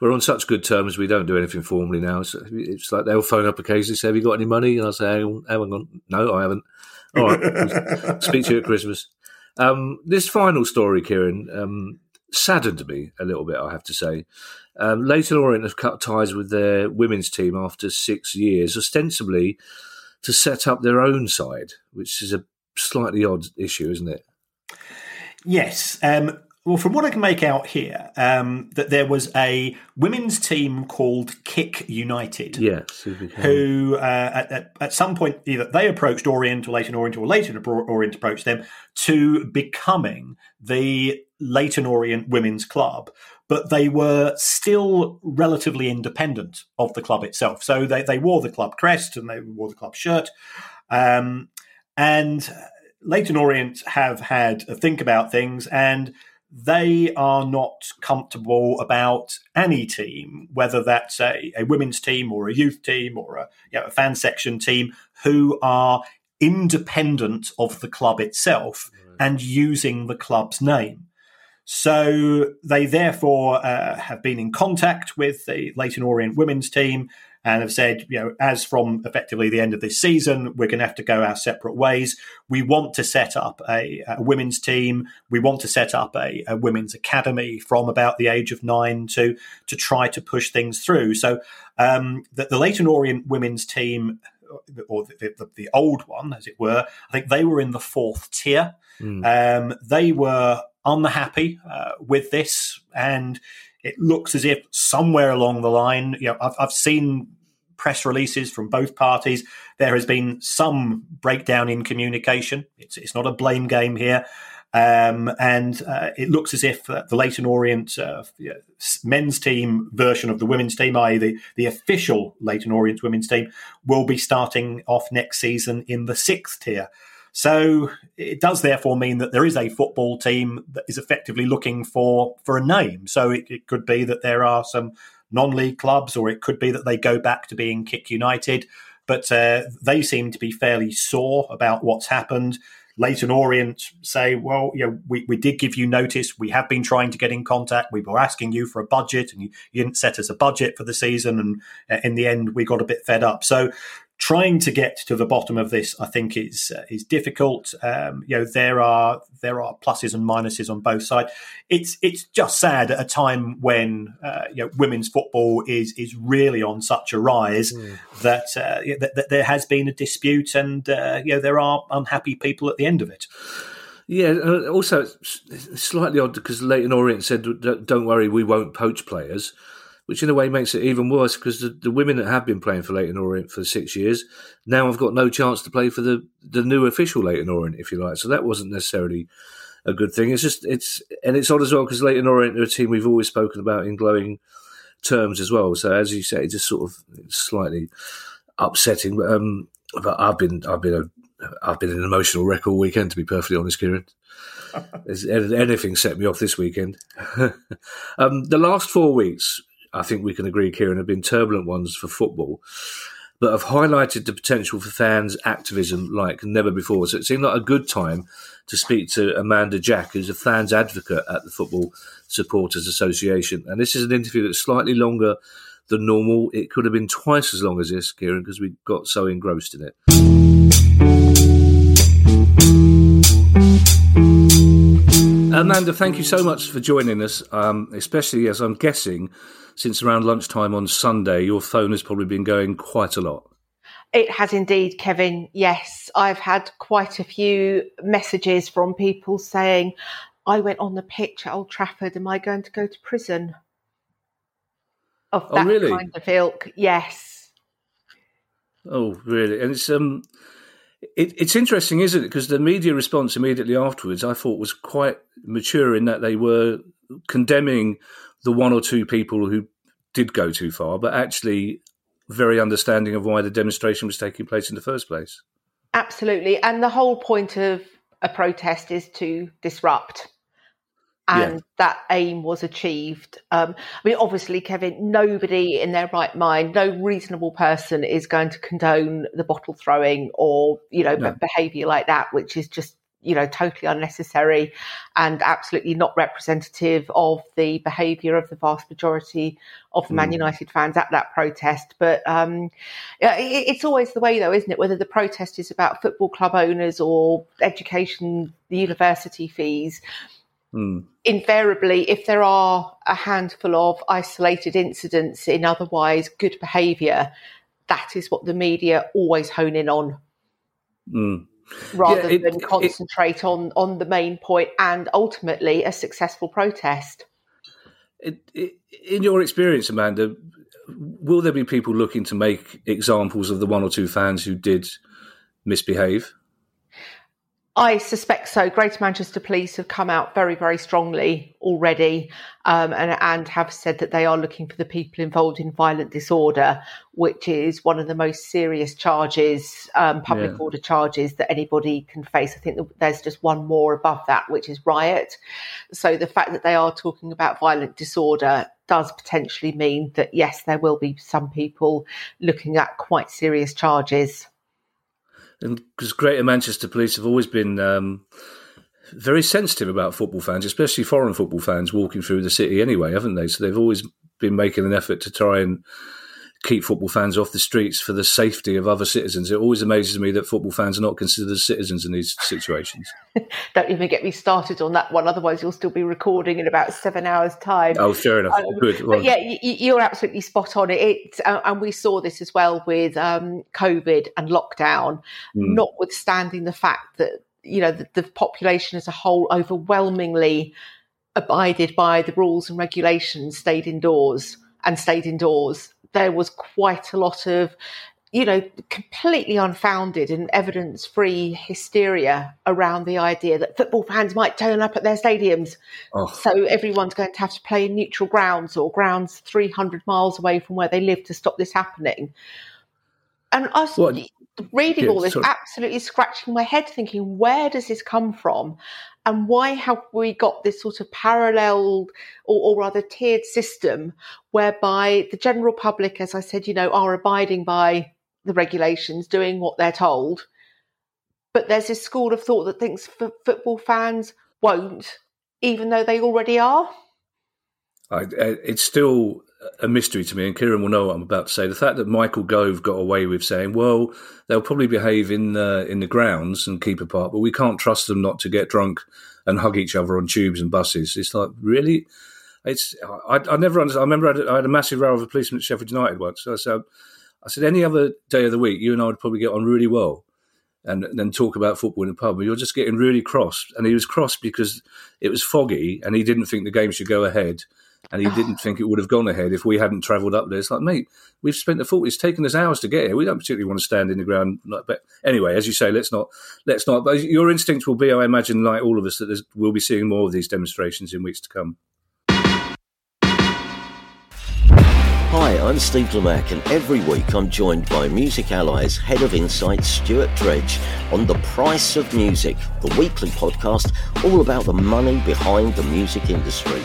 we're on such good terms. We don't do anything formally now. So it's like they'll phone up occasionally, say, "Have you got any money?" And I say, "Hang on, no, I haven't." All right, speak to you at Christmas. Um, this final story, Kieran, um, saddened me a little bit, I have to say. Um, Leyton Orient have cut ties with their women's team after six years, ostensibly to set up their own side, which is a slightly odd issue, isn't it? Yes. Um, well, from what I can make out here, um, that there was a women's team called Kick United. Yes, who uh, at, at, at, some point either they approached Orient or Leyton Orient or Leyton Orient approached them to becoming the Leyton Orient Women's Club, but they were still relatively independent of the club itself. So they, they wore the club crest and they wore the club shirt. Um, and Leyton Orient have had a think about things and they are not comfortable about any team, whether that's a, a women's team or a youth team or a, you know, a fan section team, who are independent of the club itself right. and using the club's name. So they therefore uh, have been in contact with the Leyton Orient women's team and have said, you know, as from effectively the end of this season, we're going to have to go our separate ways. We want to set up a, a women's team. We want to set up a, a, women's academy from about the age of nine to to try to push things through. So um, the, the Leyton Orient women's team, or the, the, the, old one, as it were, I think they were in the fourth tier. Mm. Um, they were unhappy uh, with this and it looks as if somewhere along the line, you know, I've, I've seen press releases from both parties. There has been some breakdown in communication. It's, it's not a blame game here. Um, and uh, it looks as if uh, the Leyton Orient uh, men's team version of the women's team, i.e., the, the official Leyton Orient women's team, will be starting off next season in the sixth tier. So it does therefore mean that there is a football team that is effectively looking for for a name. So it, it could be that there are some non-league clubs, or it could be that they go back to being Kick United. But uh, they seem to be fairly sore about what's happened. Leyton Orient say, well, you know, we, we did give you notice. We have been trying to get in contact. We were asking you for a budget and you, you didn't set us a budget for the season. And uh, in the end, we got a bit fed up. So trying to get to the bottom of this, I think, is uh, is difficult. Um, you know, there are there are pluses and minuses on both sides. It's it's just sad at a time when uh, you know women's football is is really on such a rise mm. that, uh, that, that there has been a dispute, and uh, you know there are unhappy people at the end of it. Yeah. Also, it's slightly odd because Leyton Orient said, "Don't worry, we won't poach players." Which in a way makes it even worse because the, the, women that have been playing for Leyton Orient for six years now have got no chance to play for the, the new official Leyton Orient, if you like. So that wasn't necessarily a good thing. It's just it's and it's odd as well because Leyton Orient are a team we've always spoken about in glowing terms as well. So as you say, it's just sort of slightly upsetting. But um, but I've been I've been a I've been an emotional wreck all weekend to be perfectly honest, Kieran. anything set me off this weekend. um, the last four weeks I think we can agree, Kieran, have been turbulent ones for football, but have highlighted the potential for fans' activism like never before. So it seemed like a good time to speak to Amanda Jack, who's a fans advocate at the Football Supporters Association. And this is an interview that's slightly longer than normal. It could have been twice as long as this, Kieran, because we got so engrossed in it. Amanda, thank you so much for joining us, um, especially as I'm guessing since around lunchtime on Sunday, your phone has probably been going quite a lot. It has indeed, Kevin. Yes, I've had quite a few messages from people saying, I went on the pitch at Old Trafford. Am I going to go to prison? Of oh, that oh, really? kind of ilk, yes. Oh, really? And it's um, it, it's interesting, isn't it? Because the media response immediately afterwards, I thought, was quite mature in that they were condemning the one or two people who did go too far, but actually very understanding of why the demonstration was taking place in the first place. Absolutely. And the whole point of a protest is to disrupt. And yeah. that aim was achieved. Um, I mean, obviously, Kevin, nobody in their right mind, no reasonable person is going to condone the bottle throwing or, you know, no. behavior like that, which is just you know, totally unnecessary and absolutely not representative of the behaviour of the vast majority of the mm. Man United fans at that protest. But um, it's always the way, though, isn't it? Whether the protest is about football club owners or education, the university fees. Mm. Invariably, if there are a handful of isolated incidents in otherwise good behaviour, that is what the media always hone in on. Mm rather yeah, it, than concentrate it, on on the main point and ultimately a successful protest. It, in your experience, Amanda, will there be people looking to make examples of the one or two fans who did misbehave? I suspect so. Greater Manchester Police have come out very, very strongly already um, and, and have said that they are looking for the people involved in violent disorder, which is one of the most serious charges, um, public yeah. order charges that anybody can face. I think there's just one more above that, which is riot. So the fact that they are talking about violent disorder does potentially mean that, yes, there will be some people looking at quite serious charges and because Greater Manchester Police have always been um, very sensitive about football fans, especially foreign football fans walking through the city anyway, haven't they? So they've always been making an effort to try and keep football fans off the streets for the safety of other citizens. It always amazes me that football fans are not considered citizens in these situations. Don't even get me started on that one. Otherwise, you'll still be recording in about seven hours' time. Oh, fair enough. Um, Good. Well, yeah, you, are absolutely spot on. It, uh, and we saw this as well with um, COVID and lockdown, mm. notwithstanding the fact that you know the, the population as a whole overwhelmingly abided by the rules and regulations, stayed indoors and stayed indoors there was quite a lot of you know, completely unfounded and evidence free hysteria around the idea that football fans might turn up at their stadiums. Oh. So everyone's going to have to play in neutral grounds or grounds 300 miles away from where they live to stop this happening. And us what? Reading all this, sorry. absolutely scratching my head, thinking, where does this come from? and why have we got this sort of parallel or, or, rather tiered system whereby the general public, as I said, you know, are abiding by the regulations, doing what they're told. But there's this school of thought that thinks f- football fans won't, even though they already are. I, uh, it's still a mystery to me, and Kieran will know what I'm about to say. The fact that Michael Gove got away with saying, "Well, they'll probably behave in the in the grounds and keep apart, but we can't trust them not to get drunk and hug each other on tubes and buses." It's like really, it's I, I never understood. I remember I had, I had, a massive row with a policeman at Sheffield United once. So I said, I said, any other day of the week, you and I would probably get on really well and then talk about football in the pub. But you're just getting really cross, and he was cross because it was foggy, and he didn't think the game should go ahead and he oh. didn't think it would have gone ahead if we hadn't travelled up there. It's like, mate, we've spent the fault. It's taken us hours to get here. We don't particularly want to stand in the ground. But anyway, as you say, let's not, let's not. But your instinct will be, I imagine, like all of us, that we'll be seeing more of these demonstrations in weeks to come. Hi, I'm Steve Lamacq, and every week I'm joined by Music Ally's Head of Insight, Stuart Dredge, on The Price of Music, the weekly podcast all about the money behind the music industry.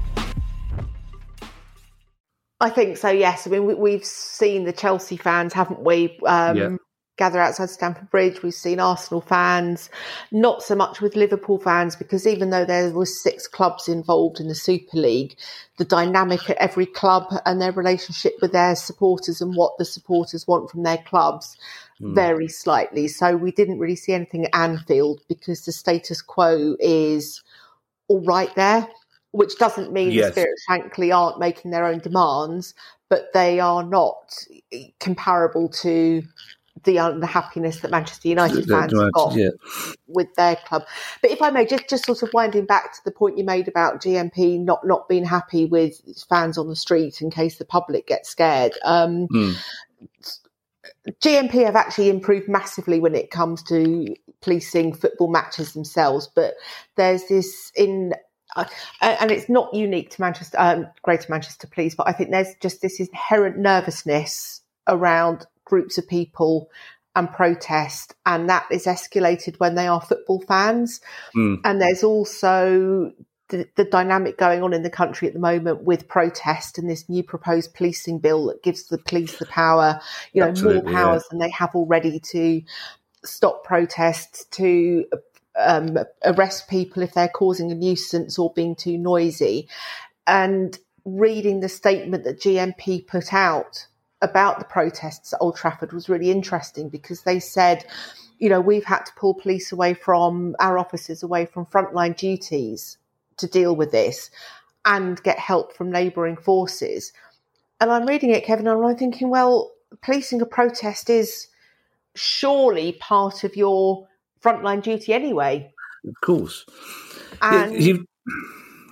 I think so. Yes, I mean we, have seen the Chelsea fans, haven't we? Um, yeah. Gather outside Stamford Bridge. We've seen Arsenal fans, not so much with Liverpool fans, because even though there was six clubs involved in the Super League, the dynamic at every club and their relationship with their supporters and what the supporters want from their clubs mm. vary slightly. So we didn't really see anything at Anfield because the status quo is all right there which doesn't mean yes. the Spirit Shankly aren't making their own demands, but they are not comparable to the unhappiness that Manchester United fans have got yeah. with their club. But if I may, just just sort of winding back to the point you made about GMP not not being happy with fans on the street in case the public gets scared. Um, mm. GMP have actually improved massively when it comes to policing football matches themselves, but there's this in uh, and it's not unique to Manchester, um, Greater Manchester Police, but I think there's just this inherent nervousness around groups of people and protest, and that is escalated when they are football fans. Mm. And there's also the, the, dynamic going on in the country at the moment with protest and this new proposed policing bill that gives the police the power, you know, Absolutely, more powers yeah. than they have already to stop protests, to um, arrest people if they're causing a nuisance or being too noisy. And reading the statement that GMP put out about the protests at Old Trafford was really interesting because they said, you know, we've had to pull police away from our officers away from frontline duties to deal with this and get help from neighbouring forces. And I'm reading it, Kevin, and I'm thinking, well, policing a protest is surely part of your frontline duty anyway. Of course. And you,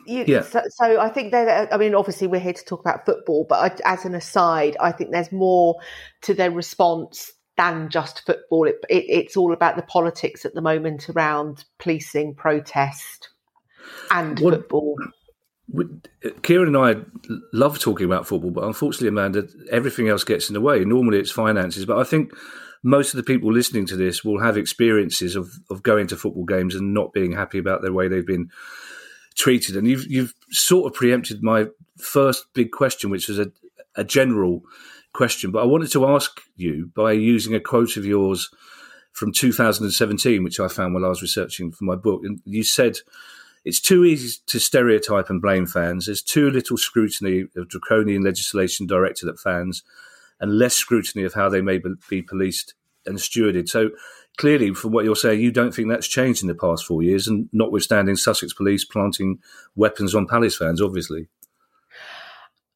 you, yeah. So, so, I think that, I mean, obviously we're here to talk about football, but I, as an aside, I think there's more to their response than just football. It, it, it's all about the politics at the moment around policing, protest, and what, football. Kieran and I love talking about football, but unfortunately, Amanda, everything else gets in the way. Normally, it's finances, but I think most of the people listening to this will have experiences of, of going to football games and not being happy about the way they've been treated. And you've you've sort of preempted my first big question, which was a, a general question. But I wanted to ask you by using a quote of yours from 2017, which I found while I was researching for my book. And you said it's too easy to stereotype and blame fans. There's too little scrutiny of draconian legislation directed at fans and less scrutiny of how they may be policed and stewarded. So clearly, from what you're saying, you don't think that's changed in the past four years, and notwithstanding Sussex Police planting weapons on Palace fans, obviously.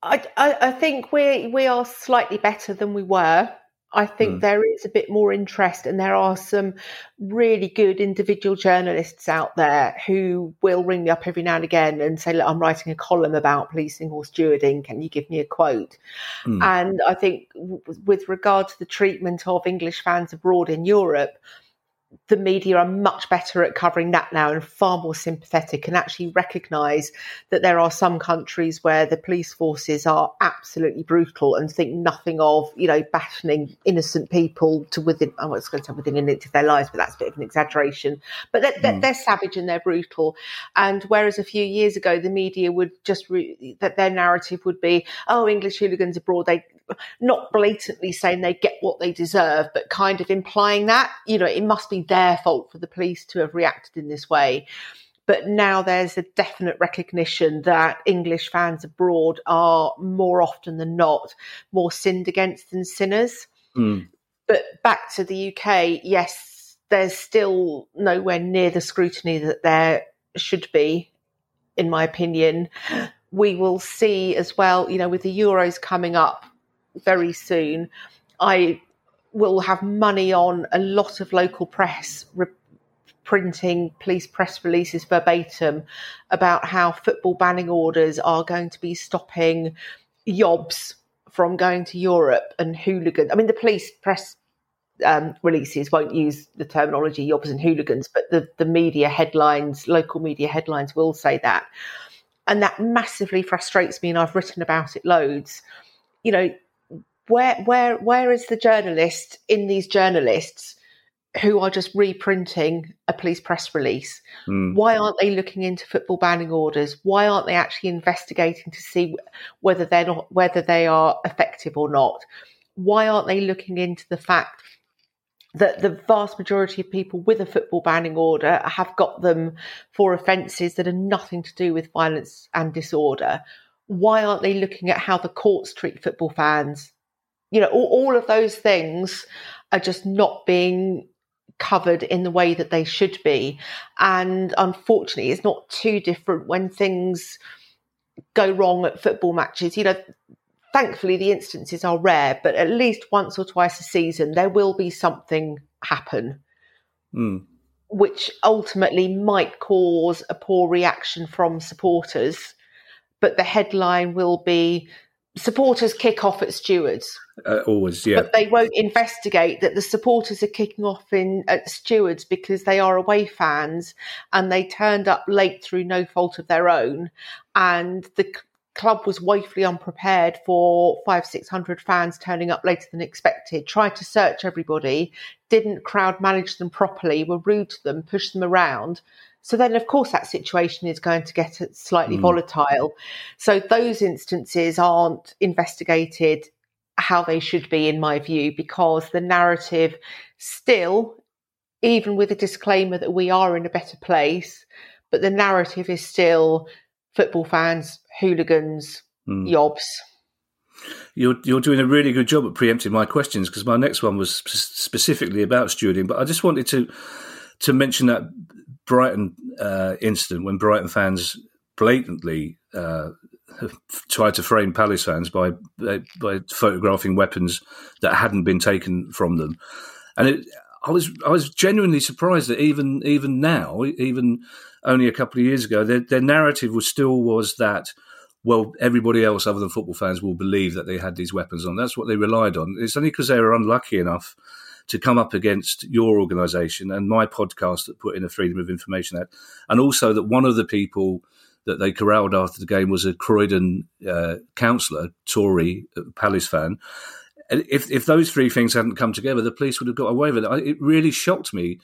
I, I, think we we are slightly better than we were. I think mm. there is a bit more interest, and there are some really good individual journalists out there who will ring me up every now and again and say, Look, I'm writing a column about policing or stewarding. Can you give me a quote? Mm. And I think, w- with regard to the treatment of English fans abroad in Europe, the media are much better at covering that now and far more sympathetic and actually recognise that there are some countries where the police forces are absolutely brutal and think nothing of, you know, battening innocent people to within, I was going to say within an inch of their lives, but that's a bit of an exaggeration. But they're, mm. they're savage and they're brutal. And whereas a few years ago, the media would just, re- that their narrative would be, oh, English hooligans abroad, they, not blatantly saying they get what they deserve, but kind of implying that, you know, it must be their fault for the police to have reacted in this way. But now there's a definite recognition that English fans abroad are more often than not more sinned against than sinners. Mm. But back to the UK, yes, there's still nowhere near the scrutiny that there should be, in my opinion. We will see as well, you know, with the Euros coming up, very soon, I will have money on a lot of local press re- printing police press releases verbatim about how football banning orders are going to be stopping yobs from going to Europe and hooligans. I mean, the police press um, releases won't use the terminology yobs and hooligans, but the, the media headlines, local media headlines will say that. And that massively frustrates me, and I've written about it loads. You know, where where where is the journalist in these journalists who are just reprinting a police press release? Mm. Why aren't they looking into football banning orders? Why aren't they actually investigating to see whether they're not whether they are effective or not? Why aren't they looking into the fact that the vast majority of people with a football banning order have got them for offences that are nothing to do with violence and disorder? Why aren't they looking at how the courts treat football fans? You know, all, all of those things are just not being covered in the way that they should be. And unfortunately, it's not too different when things go wrong at football matches. You know, thankfully, the instances are rare, but at least once or twice a season, there will be something happen. Mm. Which ultimately might cause a poor reaction from supporters, but the headline will be supporters kick off at stewards. Uh, always, yeah. But they won't investigate that the supporters are kicking off in at stewards because they are away fans and they turned up late through no fault of their own, and the c- club was woefully unprepared for five six hundred fans turning up later than expected. Tried to search everybody, didn't crowd manage them properly, were rude to them, pushed them around. So then, of course, that situation is going to get slightly mm. volatile. So those instances aren't investigated how they should be, in my view, because the narrative still, even with a disclaimer that we are in a better place, but the narrative is still football fans, hooligans, mm. yobs. You're you're doing a really good job at preempting my questions because my next one was specifically about stewarding, but I just wanted to to mention that Brighton uh, incident when Brighton fans blatantly uh, tried to frame Palace fans by by photographing weapons that hadn't been taken from them, and it, I was I was genuinely surprised that even even now, even only a couple of years ago, their, their narrative was still was that well, everybody else other than football fans will believe that they had these weapons on. That's what they relied on. It's only because they were unlucky enough to come up against your organisation and my podcast that put in a Freedom of Information Act, and also that one of the people that they corralled after the game was a Croydon uh, councillor, Tory, uh, Palace fan. If if those three things hadn't come together, the police would have got away with it. It really shocked me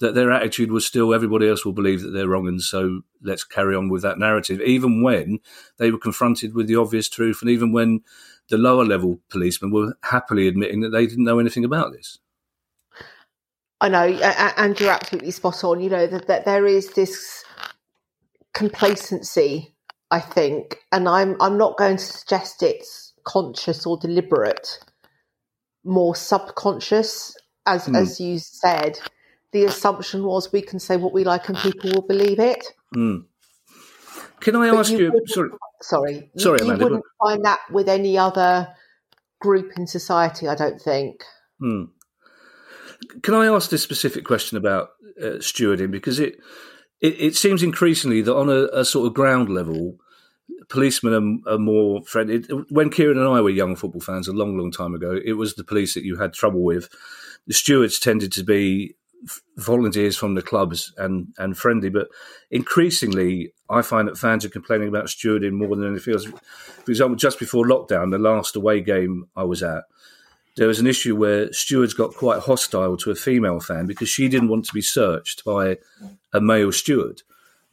that their attitude was still everybody else will believe that they're wrong, and so let's carry on with that narrative, even when they were confronted with the obvious truth, and even when the lower level policemen were happily admitting that they didn't know anything about this. I know, and you're absolutely spot on. You know that, that there is this complacency, I think, and I'm I'm not going to suggest it's conscious or deliberate, more subconscious, as mm. as you said. The assumption was we can say what we like and people will believe it. Mm. Can I ask you? you sorry, sorry, sorry, you, you wouldn't find that with any other group in society. I don't think. Mm. Can I ask this specific question about uh, stewarding because it, it, it seems increasingly that on a, a sort of ground level, policemen are, are, more friendly. When Kieran and I were young football fans a long, long time ago, it was the police that you had trouble with. The stewards tended to be volunteers from the clubs and, and friendly. But increasingly, I find that fans are complaining about stewarding more than anything else. For example, just before lockdown, the last away game I was at, there was an issue where stewards got quite hostile to a female fan because she didn't want to be searched by a male steward.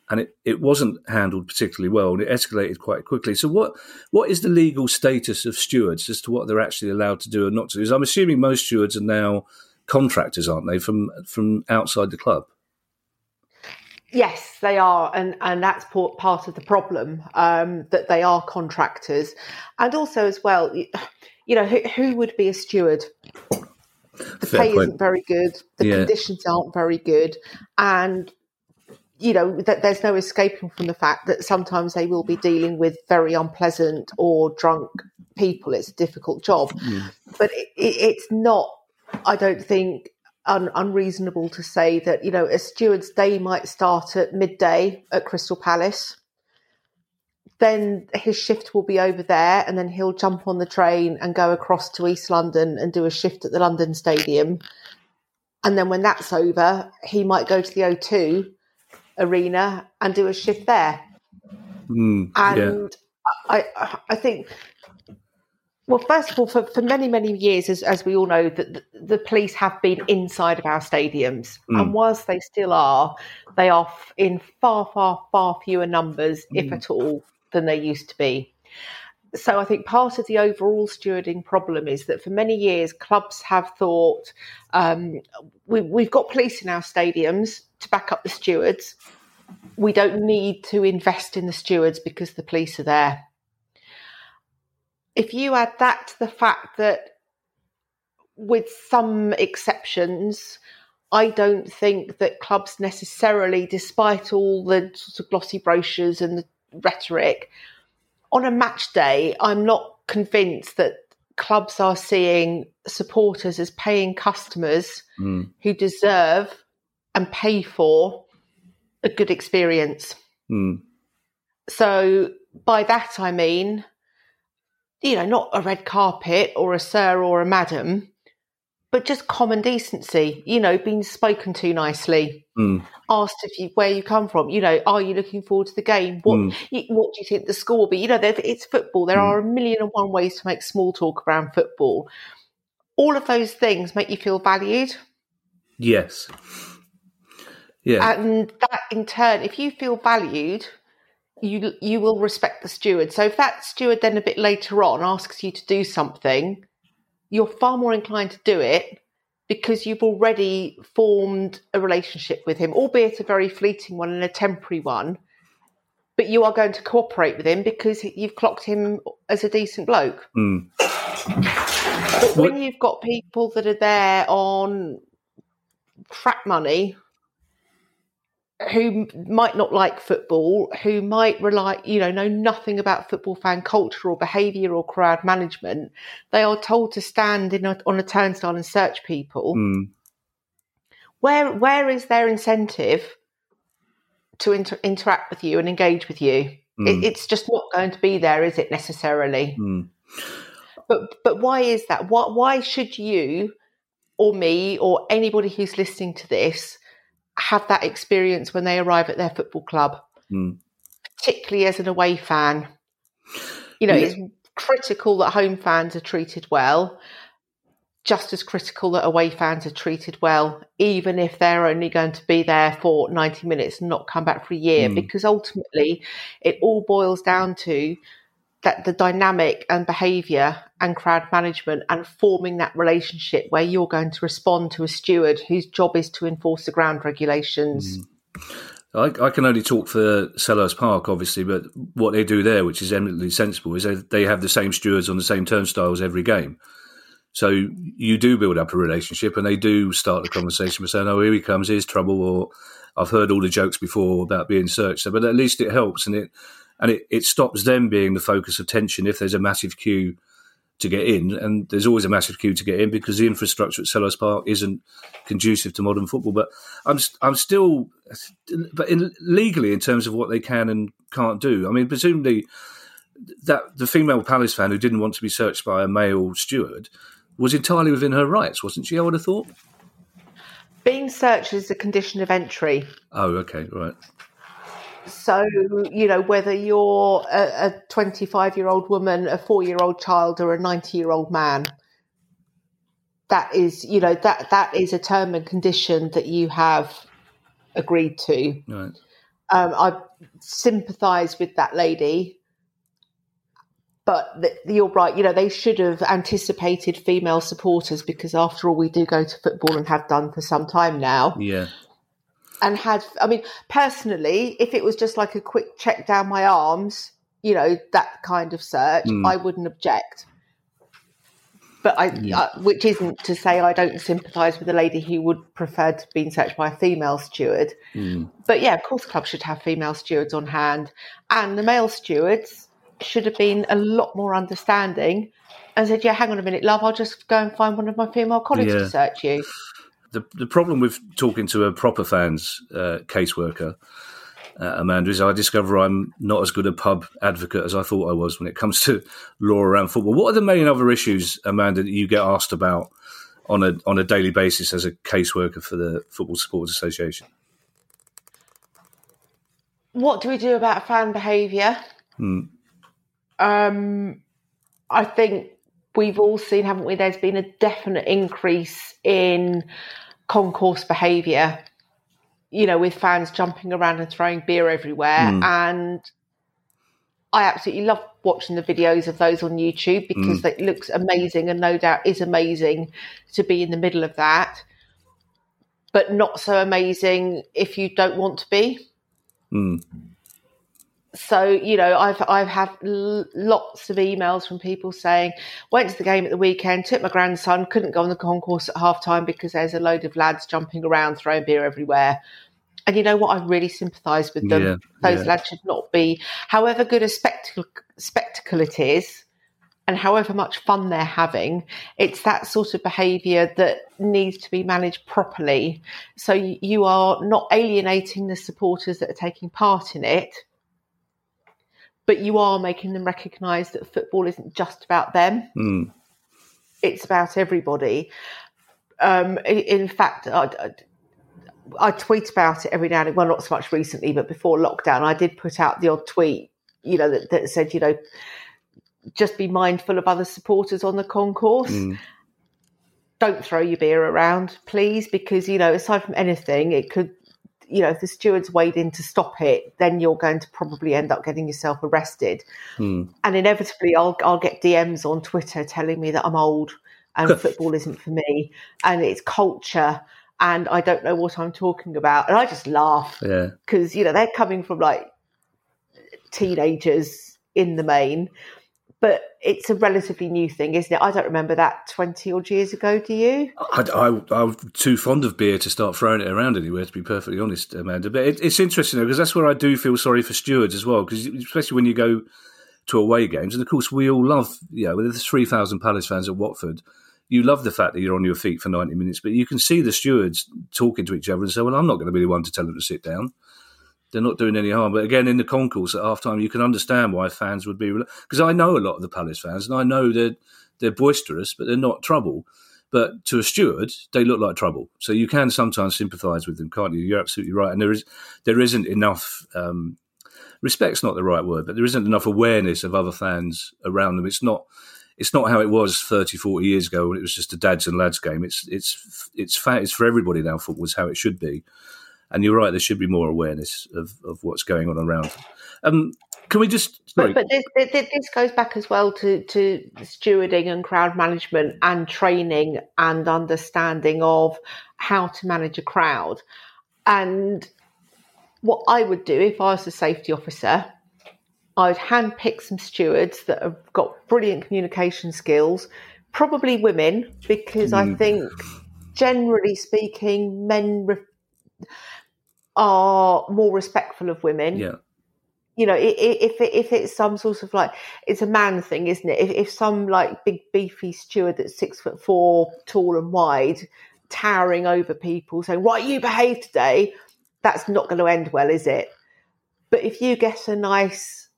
And it, it wasn't handled particularly well and it escalated quite quickly. So, what what is the legal status of stewards as to what they're actually allowed to do and not to do? Because I'm assuming most stewards are now contractors, aren't they, from from outside the club? Yes, they are, and and that's part of the problem um, that they are contractors, and also as well, you know, who, who would be a steward? The Fair pay point. isn't very good. The yeah. conditions aren't very good, and you know that there's no escaping from the fact that sometimes they will be dealing with very unpleasant or drunk people. It's a difficult job, mm. but it, it, it's not I don't think un- unreasonable to say that you know a steward's day might start at midday at Crystal Palace. Then his shift will be over there, and then he'll jump on the train and go across to East London and do a shift at the London Stadium. And then when that's over, he might go to the O2 arena and do a shift there. Mm, and yeah. I, I think well, first of all, for, for many, many years, as, as we all know, that the, the, police have been inside of our stadiums. Mm. And whilst they still are, they are in far, far, far fewer numbers, mm. if at all, than they used to be. So I think part of the overall stewarding problem is that for many years, clubs have thought um, we, we've got police in our stadiums to back up the stewards. We don't need to invest in the stewards because the police are there if you add that to the fact that, with some exceptions, I don't think that clubs necessarily, despite all the sort of glossy brochures and the rhetoric, on a match day, I'm not convinced that clubs are seeing supporters as paying customers mm. who deserve and pay for a good experience. Mm. So, by that I mean, you know, not a red carpet or a sir or a madam, but just common decency, you know, being spoken to nicely, mm. asked if you where you come from, you know, are you looking forward to the game? What mm. you, what do you think the score will be? You know, it's football. There mm. are a million and one ways to make small talk around football. All of those things make you feel valued. Yes. Yeah. And that in turn, if you feel valued, you you will respect the steward. So if that steward then a bit later on asks you to do something, you're far more inclined to do it because you've already formed a relationship with him, albeit a very fleeting one and a temporary one. But you are going to cooperate with him because you've clocked him as a decent bloke. Mm. But when you've got people that are there on crap money who might not like football, who might rely, you know, know nothing about football fan culture or behaviour or crowd management, they are told to stand in a, on a turnstile and search people. Mm. Where where is their incentive to inter- interact with you and engage with you? Mm. It, it's just not going to be there, is it necessarily? Mm. But but why is that? Why why should you or me or anybody who's listening to this? Have that experience when they arrive at their football club, mm. particularly as an away fan. You know, yeah. it's critical that home fans are treated well, just as critical that away fans are treated well, even if they're only going to be there for 90 minutes and not come back for a year, mm. because ultimately it all boils down to that the dynamic and behaviour and crowd management and forming that relationship where you're going to respond to a steward whose job is to enforce the ground regulations. Mm. I, I, can only talk for Selhurst Park, obviously, but what they do there, which is eminently sensible, is they, they have the same stewards on the same turnstiles every game. So you do build up a relationship, and they do start the conversation by saying, "Oh, here he comes, here's trouble," or "I've heard all the jokes before about being searched." But at least it helps, and it and it, it stops them being the focus of tension if there's a massive queue to get in, and there's always a massive queue to get in because the infrastructure at Selhurst Park isn't conducive to modern football. But I'm I'm still, but in, legally in terms of what they can and can't do. I mean, presumably that the female Palace fan who didn't want to be searched by a male steward was entirely within her rights, wasn't she? I would have thought. being searched is a condition of entry. Oh, okay, right. So, you know, whether you're a 25 year old woman, a four year old child, or a 90 year old man, that is, you know, that that is a term and condition that you have agreed to. Right. Um, I sympathise with that lady, but the, you're right. You know, they should have anticipated female supporters because, after all, we do go to football and have done for some time now. Yeah and had i mean personally if it was just like a quick check down my arms you know that kind of search mm. i wouldn't object but I, yeah. uh, which isn't to say I don't sympathise with a lady who would prefer to be searched by a female steward. Mm. But yeah, of course, clubs should have female stewards on hand, and the male stewards should have been a lot more understanding and said, "Yeah, hang on a minute, love, I'll just go and find one of my female colleagues yeah. to search you." The the problem with talking to a proper fans uh, caseworker, uh, Amanda, is I discover I'm not as good a pub advocate as I thought I was when it comes to law around football. What are the main other issues, Amanda, that you get asked about on a on a daily basis as a caseworker for the Football Supporters Association? What do we do about fan behaviour? Hmm. Um, I think we've all seen, haven't we? There's been a definite increase in concourse behaviour, you know, with fans jumping around and throwing beer everywhere. Mm. And I absolutely love watching the videos of those on YouTube because mm. it looks amazing and no doubt is amazing to be in the middle of that. But not so amazing if you don't want to be. Mm so you know i've i've had l- lots of emails from people saying went to the game at the weekend took my grandson couldn't go on the concourse at half time because there's a load of lads jumping around throwing beer everywhere and you know what i really sympathize with them yeah, those yeah. lads should not be however good a spectacle spectacle it is and however much fun they're having, it's that sort of behaviour that needs to be managed properly. So you are not alienating the supporters that are taking part in it, but you are making them recognise that football isn't just about them. Mm. It's about everybody. Um, in fact, I, I, tweet about it every now and then. Well, not so much recently, but before lockdown, I did put out the odd tweet, you know, that, that said, you know, just be mindful of other supporters on the concourse. Mm. Don't throw your beer around, please, because you know, aside from anything, it could you know, if the stewards wade in to stop it, then you're going to probably end up getting yourself arrested. Hmm. And inevitably, I'll I'll get DMs on Twitter telling me that I'm old and football isn't for me, and it's culture, and I don't know what I'm talking about, and I just laugh because yeah. you know they're coming from like teenagers in the main, but it's a relatively new thing, isn't it? I don't remember that 20 odd years ago, do you? I, am too fond of beer to start throwing it around anywhere, to be perfectly honest, Amanda. But it, it's interesting, though, because that's where I do feel sorry for stewards as well, because especially when you go to away games, and of course, we all love, you know, there's 3,000 Palace fans at Watford. You love the fact that you're on your feet for 90 minutes, but you can see the stewards talking to each other and say, well, I'm not going to be the one to tell them to sit down they're not doing any harm. But again, in the concourse at half time, you can understand why fans would be because I know a lot of the Palace fans, and I know they're they're boisterous, but they're not trouble. But to a steward, they look like trouble. So you can sometimes sympathise with them, can't you? You're absolutely right. And there is there isn't enough um, respect's not the right word, but there isn't enough awareness of other fans around them. It's not it's not how it was 30, 40 years ago when it was just a dads and lads game. It's it's it's it's for everybody now. Football is how it should be. And you're right, there should be more awareness of, of what's going on around. Um, can we just? Sorry. But, but this, this, goes back as well to, to stewarding and crowd management and training and understanding of how to manage a crowd. And what I would do if I was a safety officer, I'd handpick some stewards that have got brilliant communication skills, probably women, because mm. I think generally speaking, men. Re- are more respectful of women. Yeah. You know, if if it's some sort of like it's a man thing, isn't it? If, if some like big beefy steward that's six foot four, tall and wide, towering over people, saying "Right, you behave today," that's not going to end well, is it? But if you get a nice,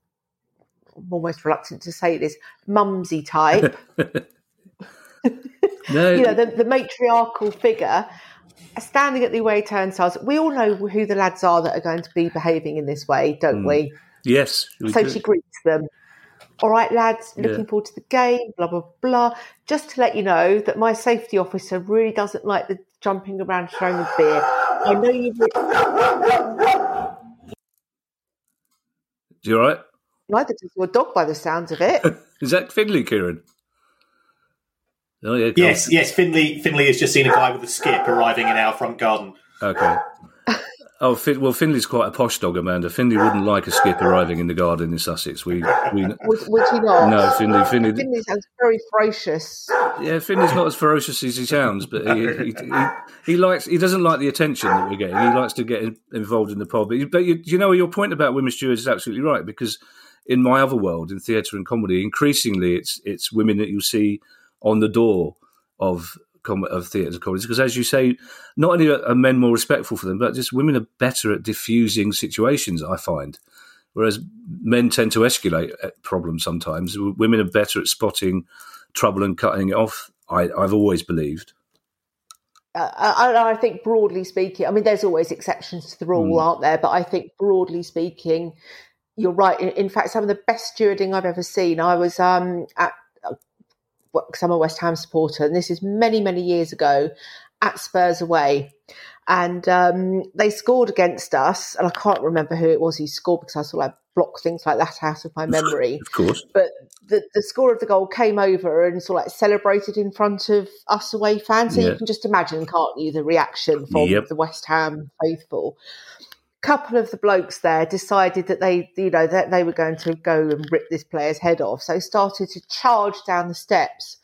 I'm almost reluctant to say this, mumsy type No. you know, the, the matriarchal figure standing at the away turnstiles. We all know who the lads are that are going to be behaving in this way, don't hmm. we? Yes. we So do. she greets them. All right, lads, looking Yeah. forward to the game, blah, blah, blah. Just to let you know that my safety officer really doesn't like the jumping around throwing of beer. I know you've. You all right? Neither does your dog by the sounds of it. Is that Finley, Kieran? Oh yeah. Yes, yes. Finley Finley has just seen a guy with a skip arriving in our front garden. Okay. Oh, Fin- well, Finley's quite a posh dog, Amanda. Finley wouldn't like a skip arriving in the garden in Sussex. We, we Would, would you not? no, Finley, Finley, Finley sounds very ferocious. yeah, Finley's not as ferocious as he sounds, but he, he, he, he likes, he doesn't like the attention that we're getting. He likes to get in, involved in the pod. But, you, but you, you know, your point about women stewards is absolutely right because in my other world, in theatre and comedy, increasingly it's it's women that you see on the door of of theatre and comedies because, as you say, not only are, men more respectful for them, but just women are better at diffusing situations. I find, whereas men tend to escalate problems sometimes. Women are better at spotting trouble and cutting it off. I, I've always believed. Uh, I, I think broadly speaking, I mean, there's always exceptions to the rule, aren't there? But I think broadly speaking, you're right. In, in fact, some of the best stewarding I've ever seen. I was um, at because I'm a West Ham supporter, and this is many, many years ago at Spurs away. And um, they scored against us, and I can't remember who it was who scored because I sort of like block things like that out of my memory. Of course. But the, the score of the goal came over and sort of like celebrated in front of us away fans. So Yeah. you can just imagine, can't you, the reaction from Yep. the West Ham faithful. Couple of the blokes there decided that they, you know, that they were going to go and rip this player's head off. So started to charge down the steps.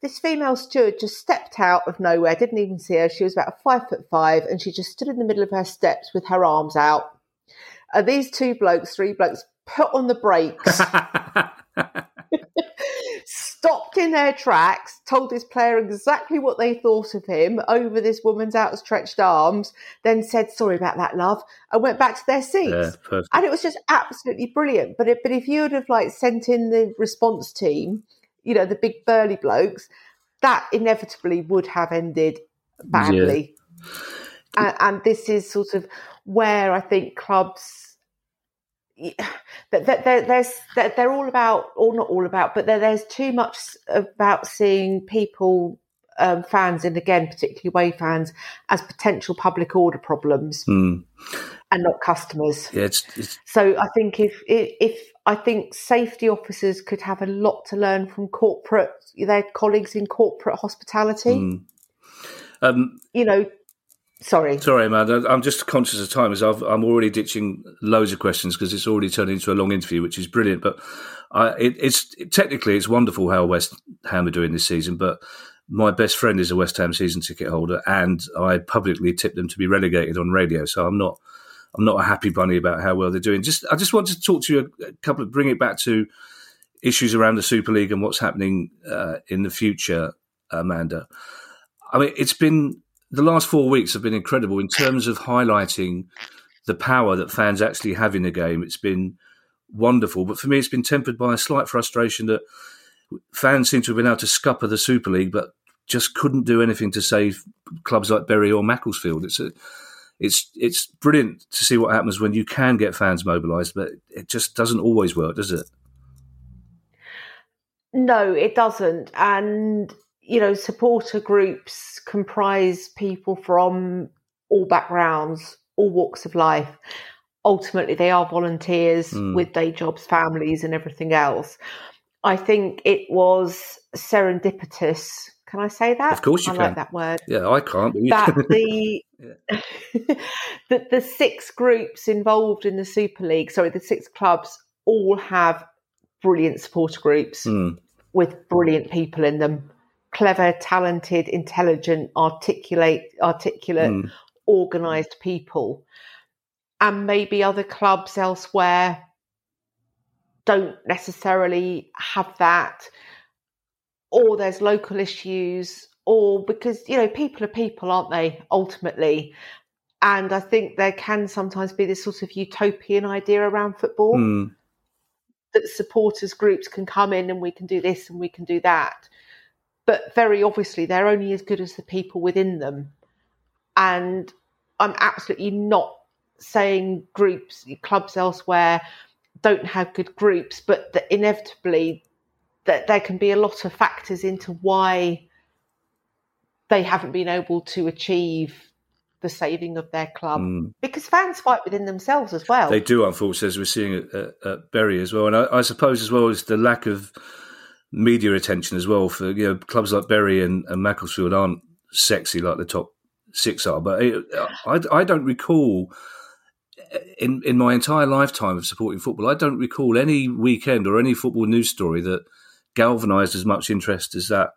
This female steward just stepped out of nowhere, didn't even see her. She was about five foot five, and she just stood in the middle of her steps with her arms out. And these two blokes, three blokes, put on the brakes stopped in their tracks, told this player exactly what they thought of him over this woman's outstretched arms, then said, Sorry about that, love, and went back to their seats. Yeah. And it was just absolutely brilliant. But if, but if you would have like sent in the response team, you know, the big burly blokes, that inevitably would have ended badly. And, and this is sort of where I think clubs that there's that they're all about or not all about but there, there's too much about seeing people um, fans and again particularly away fans as potential public order problems Hmm. and not customers Yeah, it's, it's so i think if if if i think safety officers could have a lot to learn from corporate their colleagues in corporate hospitality Hmm. um, you know sorry Sorry, Amanda. I'm just conscious of time as I've, I'm already ditching loads of questions because it's already turned into a long interview, which is brilliant. But I, it, it's technically it's wonderful how West Ham are doing this season. But my best friend is a West Ham season ticket holder, and I publicly tipped them to be relegated on radio. So I'm not I'm not a happy bunny about how well they're doing. Just I just want to talk to you a, a couple of bring it back to issues around the Super League and what's happening uh, in the future, Amanda. I mean, it's been the last four weeks have been incredible in terms of highlighting the power that fans actually have in the game. It's been wonderful, but for me, it's been tempered by a slight frustration that fans seem to have been able to scupper the Super League, but just couldn't do anything to save clubs like Bury or Macclesfield. It's a, it's it's brilliant to see what happens when you can get fans mobilised, but it just doesn't always work, does it? No, it doesn't. And, you know, supporter groups comprise people from all backgrounds, all walks of life. Ultimately, they are volunteers Mm. with day jobs, families, and everything else. I think it was serendipitous. Can I say that? Of course you I can. like that word Yeah, I can't. That the that the six groups involved in the Super League, sorry, the six clubs all have brilliant supporter groups Mm. with brilliant people in them. Clever, talented, intelligent, articulate, articulate, Mm. organised people. And maybe other clubs elsewhere don't necessarily have that or there's local issues, or because you know people are people, aren't they? Ultimately, and I think there can sometimes be this sort of utopian idea around football Mm. that supporters groups can come in and we can do this and we can do that. But very obviously they're only as good as the people within them. And I'm absolutely not saying groups, clubs elsewhere don't have good groups, but that inevitably that there can be a lot of factors into why they haven't been able to achieve the saving of their club mm. because fans fight within themselves as well. They do, unfortunately, as we're seeing at, at, at Bury as well. And I, I, suppose as well as the lack of media attention as well for you know clubs like Bury and, and Macclesfield aren't sexy like the top six are. But it, I, I don't recall in in my entire lifetime of supporting football, I don't recall any weekend or any football news story that galvanised as much interest as that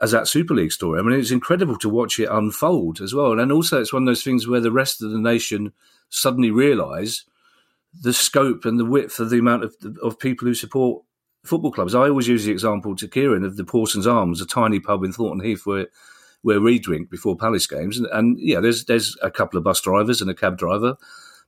as that Super League story. I mean, it's incredible to watch it unfold as well. And also, it's one of those things where the rest of the nation suddenly realise the scope and the width of the amount of, of people who support football clubs. I always use the example to Kieran of the Porson's Arms, a tiny pub in Thornton Heath where where we drink before Palace games. And, and, yeah, there's there's a couple of bus drivers and a cab driver,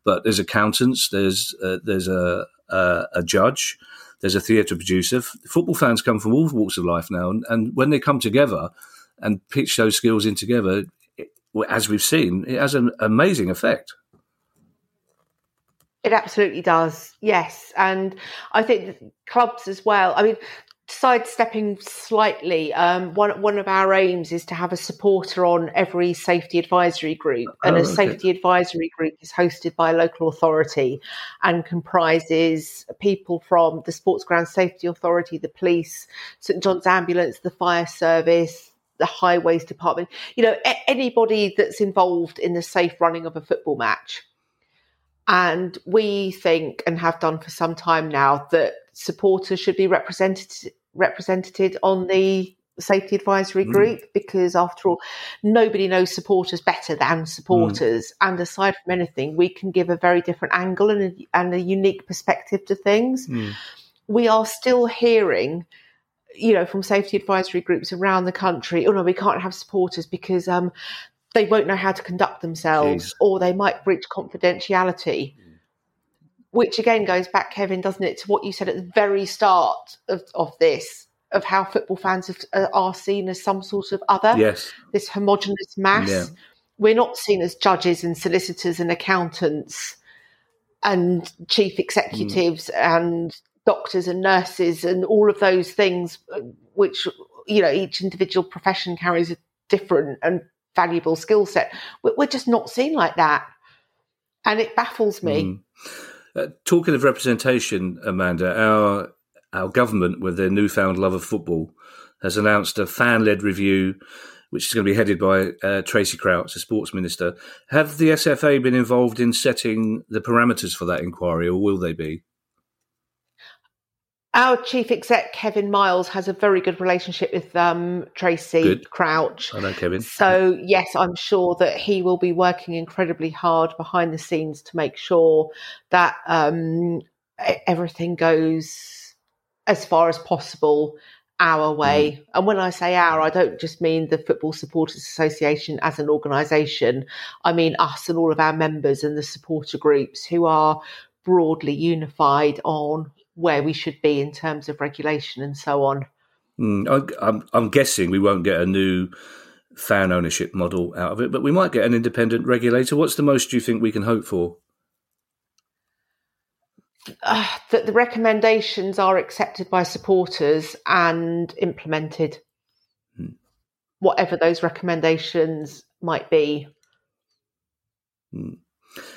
but there's accountants, there's uh, there's a, a, a judge, there's a theatre producer. Football fans come from all walks of life now, and, and when they come together and pitch those skills in together, it, as we've seen, it has an amazing effect. It absolutely does, yes. And I think clubs as well. I mean, sidestepping slightly, um, one one of our aims is to have a supporter on every safety advisory group, and oh, a okay. safety advisory group is hosted by a local authority and comprises people from the Sports Ground Safety Authority, the police, St John's Ambulance, the fire service. The highways department, you know, a- anybody that's involved in the safe running of a football match. And we think and have done for some time now that supporters should be represented represented on the safety advisory mm. group mm. because after all nobody knows supporters better than supporters mm. and aside from anything we can give a very different angle and a, and a unique perspective to things mm. we are still hearing you know from safety advisory groups around the country oh no we can't have supporters because um, they won't know how to conduct themselves Jeez. or they might breach confidentiality which again goes back, Kevin, doesn't it, to what you said at the very start of, of this, of how football fans have, uh, are seen as some sort of other. Yes. This homogenous mass. Yeah. We're not seen as judges and solicitors and accountants and chief executives mm. and doctors and nurses and all of those things, uh, which, you know, each individual profession carries a different and valuable skill set. We're just not seen like that. And it baffles me. Mm. Uh, talking of representation, Amanda, our our government, with their newfound love of football, has announced a fan-led review, which is going to be headed by uh, Tracy Crouch, the sports minister. Have the SFA been involved in setting the parameters for that inquiry, or will they be? Our chief exec, Kevin Miles, has a very good relationship with um, Tracy good. Crouch. I know Kevin. So, yes, I'm sure that he will be working incredibly hard behind the scenes to make sure that um, everything goes as far as possible our way. Mm. And when I say our, I don't just mean the Football Supporters Association as an organisation. I mean us and all of our members and the supporter groups who are broadly unified on where we should be in terms of regulation and so on. Mm, I, I'm, I'm guessing we won't get a new fan ownership model out of it, but we might get an independent regulator. What's the most you think we can hope for? Uh, that the recommendations are accepted by supporters and implemented, hmm. whatever those recommendations might be. Hmm.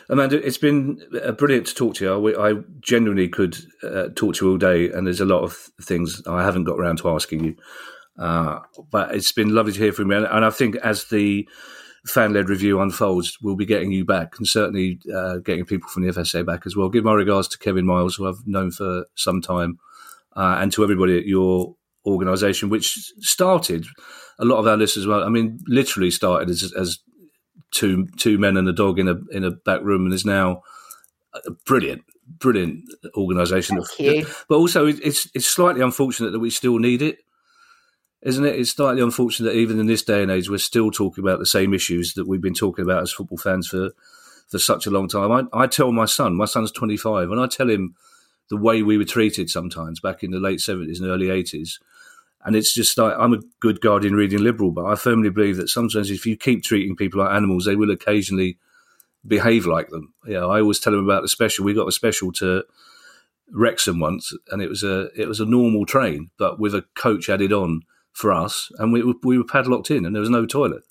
Amanda, it's been uh, brilliant to talk to you. I, genuinely could uh, talk to you all day, and there's a lot of things I haven't got around to asking you. Uh, but it's been lovely to hear from you, and I think as the fan-led review unfolds, we'll be getting you back, and certainly uh, getting people from the FSA back as well. Give my regards to Kevin Miles, who I've known for some time, uh, and to everybody at your organisation, which started a lot of our listeners. Well, I mean, literally started as, as two two men and a dog in a in a back room, and is now a brilliant, brilliant organisation. But also, it's it's slightly unfortunate that we still need it, isn't it? It's slightly unfortunate that even in this day and age, we're still talking about the same issues that we've been talking about as football fans for for such a long time. I, I tell my son, my son's twenty five, and I tell him the way we were treated sometimes back in the late seventies and early eighties And it's just like I'm a good Guardian reading liberal, but I firmly believe that sometimes if you keep treating people like animals, they will occasionally behave like them. Yeah, I always tell them about the special. We got a special to Wrexham once, and it was a it was a normal train, but with a coach added on for us, and we we were padlocked in, and there was no toilet.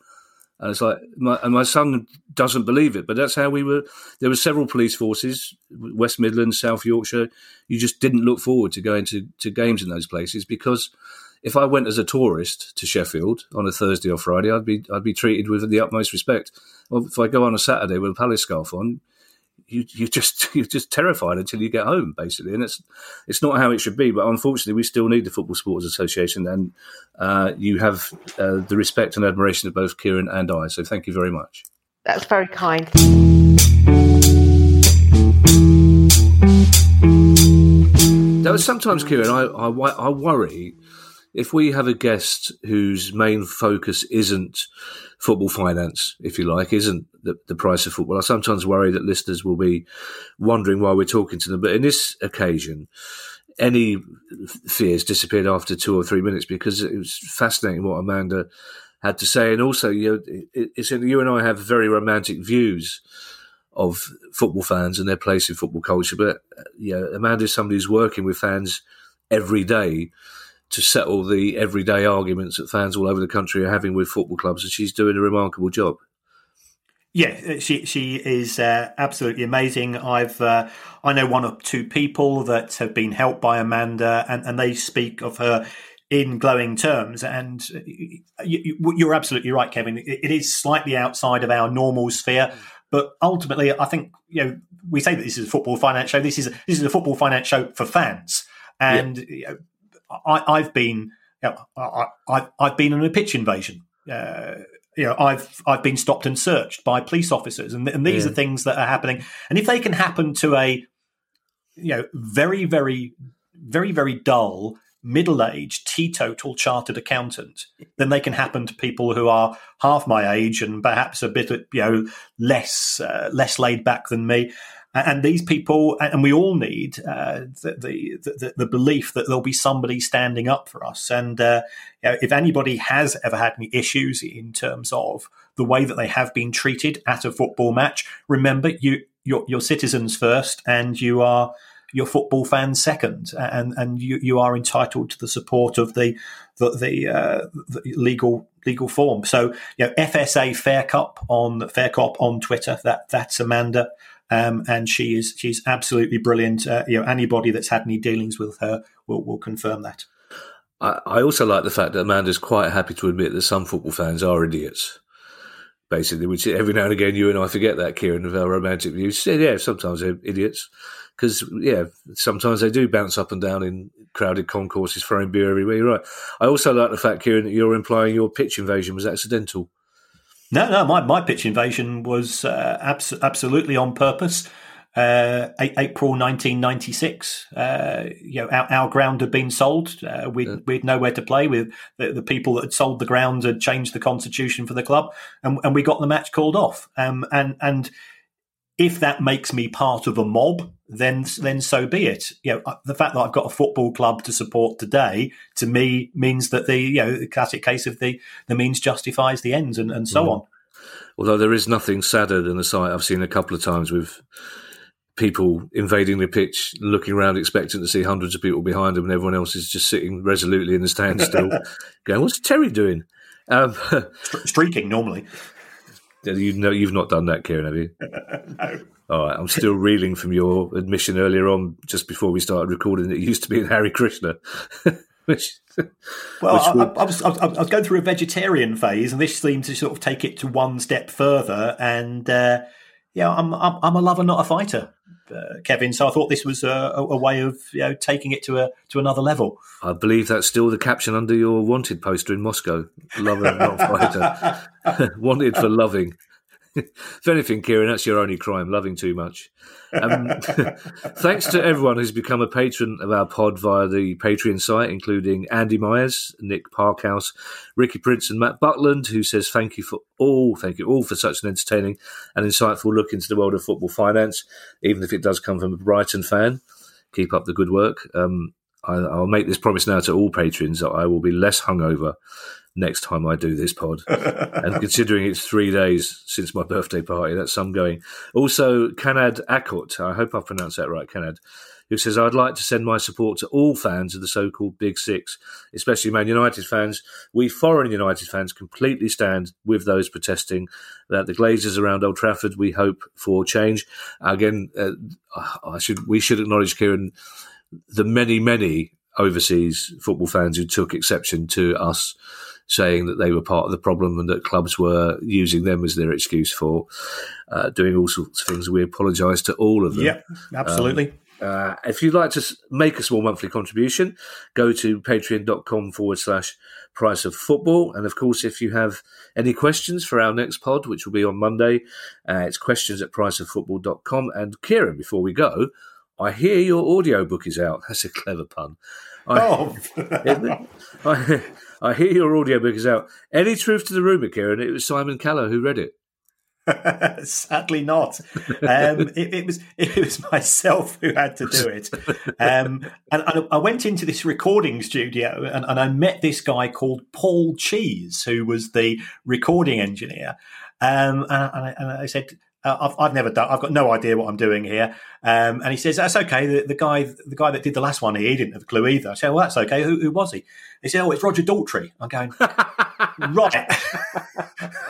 And it's like, my, and my son doesn't believe it, but that's how we were. There were several police forces, West Midlands, South Yorkshire. You just didn't look forward to going to, to games in those places because if I went as a tourist to Sheffield on a Thursday or Friday, I'd be I'd be treated with the utmost respect. Well, if I go on a Saturday with a palace scarf on, you you just you're just terrified until you get home, basically, and it's it's not how it should be. But unfortunately, we still need the Football Supporters Association, and uh, you have uh, the respect and admiration of both Kieran and I. So thank you very much. That's very kind. Was sometimes, Kieran, I, I, I worry if we have a guest whose main focus isn't football finance, if you like, isn't the, the price of football, I sometimes worry that listeners will be wondering why we're talking to them. But in this occasion, any fears disappeared after two or three minutes because it was fascinating what Amanda had to say. And also, you know, it's you and I have very romantic views of football fans and their place in football culture. But uh, you know, Amanda is somebody who's working with fans every day to settle the everyday arguments that fans all over the country are having with football clubs, and she's doing a remarkable job. Yeah, she she is uh, absolutely amazing. I've uh, I know one or two people that have been helped by Amanda, and, and they speak of her in glowing terms. And you, are absolutely right, Kevin. It is slightly outside of our normal sphere, but ultimately, I think you know we say that this is a football finance show. This is a, this is a football finance show for fans, and yeah. you know, I, have been, you know, I, have I've been in a pitch invasion. Uh, you know, I've I've been stopped and searched by police officers, and, and these yeah. are things that are happening. And if they can happen to a, you know, very very very very dull middle-aged teetotal chartered accountant then they can happen to people who are half my age and perhaps a bit you know less uh, less laid back than me and these people, and we all need uh, the, the, the, belief that there'll be somebody standing up for us. And uh, if anybody has ever had any issues in terms of the way that they have been treated at a football match, remember you you're, you're citizens first, and you are your football fans second, and and you, you are entitled to the support of the the, the, uh, the legal legal form. So, you know, FSA Fair Cop on Fair Cop on Twitter. That that's Amanda. Um, and she is she's absolutely brilliant. Uh, you know, anybody that's had any dealings with her will, will confirm that. I, also like the fact that Amanda's quite happy to admit that some football fans are idiots basically, which every now and again you and I forget that, Kieran, of our romantic views. Yeah, sometimes they're idiots because, yeah, sometimes they do bounce up and down in crowded concourses, throwing beer everywhere. You're right. I also like the fact, Kieran, that you're implying your pitch invasion was accidental. No, no, my, my pitch invasion was uh, abs- absolutely on purpose. Uh, April 1996, uh, you know, our, our, ground had been sold. Uh, we'd, yeah. we'd nowhere to play with. The, the, people that had sold the ground had changed the constitution for the club, and, and we got the match called off. Um, and and if that makes me part of a mob, then then so be it. You know, uh, the fact that I've got a football club to support today, to me, means that the you know the classic case of the the means justifies the ends, and, and so mm. on. Although there is nothing sadder than the sight I've seen a couple of times with people invading the pitch, looking around, expecting to see hundreds of people behind them, and everyone else is just sitting resolutely in the stand still, going, "What's Terry doing?" Um, Streaking normally. You know, you've not done that, Kieran, have you? no. All right, I'm still reeling from your admission earlier on, just before we started recording. That it used to be in Hare Krishna. which, well, which I, I, was, I, was, going through a vegetarian phase, and this seemed to sort of take it to one step further. And uh, yeah, I'm, I'm, I'm a lover, not a fighter uh, Kevin. So I thought this was a, a, way of you know taking it to a to another level. I believe that's still the caption under your wanted poster in Moscow. Lover, not fighter. wanted for loving. if anything, Kieran, that's your only crime, loving too much. Um, thanks to everyone who's become a patron of our pod via the Patreon site, including Andy Myers, Nick Parkhouse, Ricky Prince, and Matt Butland, who says thank you for all, thank you all for such an entertaining and insightful look into the world of football finance, even if it does come from a Brighton fan. Keep up the good work. Um, I, I'll make this promise now to all patrons that I will be less hungover next time I do this pod. and considering it's three days since my birthday party, that's some going. Also, Kanad Akut, I hope I pronounced that right, Kanad, who says, I'd like to send my support to all fans of the so called Big Six, especially Man United fans. We foreign United fans completely stand with those protesting that the Glazers around Old Trafford, we hope for change. Again, uh, I should we should acknowledge, Kieran, the many, many overseas football fans who took exception to us saying that they were part of the problem and that clubs were using them as their excuse for uh, doing all sorts of things. We apologise to all of them. Yeah, absolutely. Um, uh, if you'd like to make a small monthly contribution, go to patreon.com forward slash price of football. And of course, if you have any questions for our next pod, which will be on Monday, uh, it's questions at priceoffootball.com. And Kieran, before we go, I hear your audiobook is out. That's a clever pun. I, oh. I, I hear your audiobook is out. Any truth to the rumour, Kieran? It was Simon Callow who read it. Sadly, not. Um, it, it, was it was myself who had to do it, um, and, and, I went into this recording studio and, and, I met this guy called Paul Cheese, who was the recording engineer. Um, and, I, and I said, uh, I've, I've, never done. I've got no idea what I'm doing here. Um, and he says that's okay. The, the, guy, the guy that did the last one, he didn't have a clue either. I said, well, that's okay. Who, who was he? He said, oh, it's Roger Daltrey. I'm going right.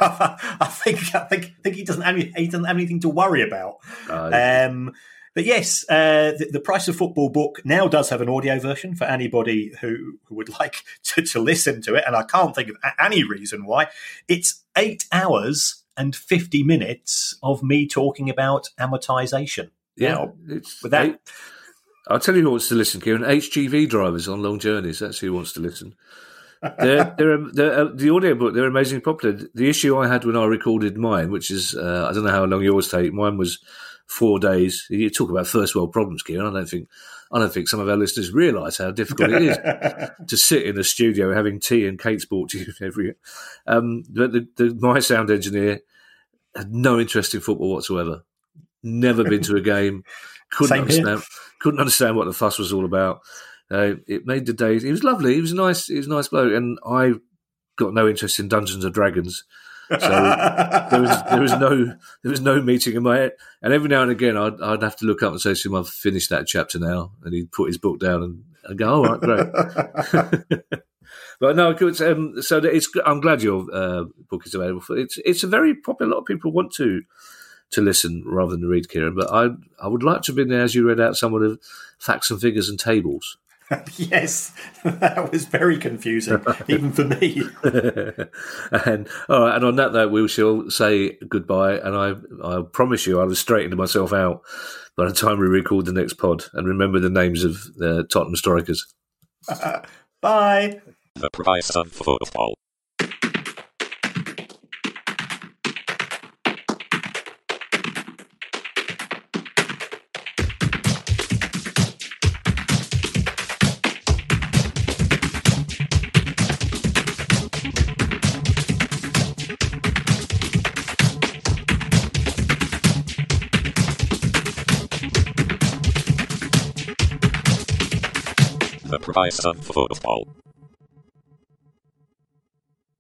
I think I think I think he doesn't have, he doesn't have anything to worry about. um, but yes, uh, the, the, Price of Football book now does have an audio version for anybody who, who would like to, to listen to it, and I can't think of any reason why. It's eight hours and 50 minutes of me talking about amortization. Yeah, without. Eight, I'll tell you who wants to listen, Kieran. HGV drivers on long journeys. That's who wants to listen. they're, they're, they're, uh, the audiobook, they're amazingly popular. The issue I had when I recorded mine, which is, uh, I don't know how long yours take, mine was four days. You talk about first world problems, Kieran. I don't think I don't think some of our listeners realise how difficult it is to sit in a studio having tea and cakes brought to you every. Um, but the, the, my sound engineer had no interest in football whatsoever. Never been to a game. Couldn't understand. Couldn't understand what the fuss was all about. Uh, it made the day. He was lovely. He was nice. He was a nice bloke, and I got no interest in Dungeons and Dragons. So there was there was no there was no meeting in my head. And every now and again, I'd, I'd have to look up and say to him, "I've finished that chapter now," and he'd put his book down and I'd go, "All right, great." but no, um, so it's. I'm glad your uh, book is available. For, it's it's a very popular. A lot of people want to to listen rather than read, Kieran. But I I would like to have been there as you read out some of the facts and figures and tables. yes, that was very confusing, even for me. and all right, and on that note, we shall say goodbye. And I, I promise you, I will straighten myself out by the time we record the next pod and remember the names of the Tottenham strikers. Bye. The price of football. Price of football.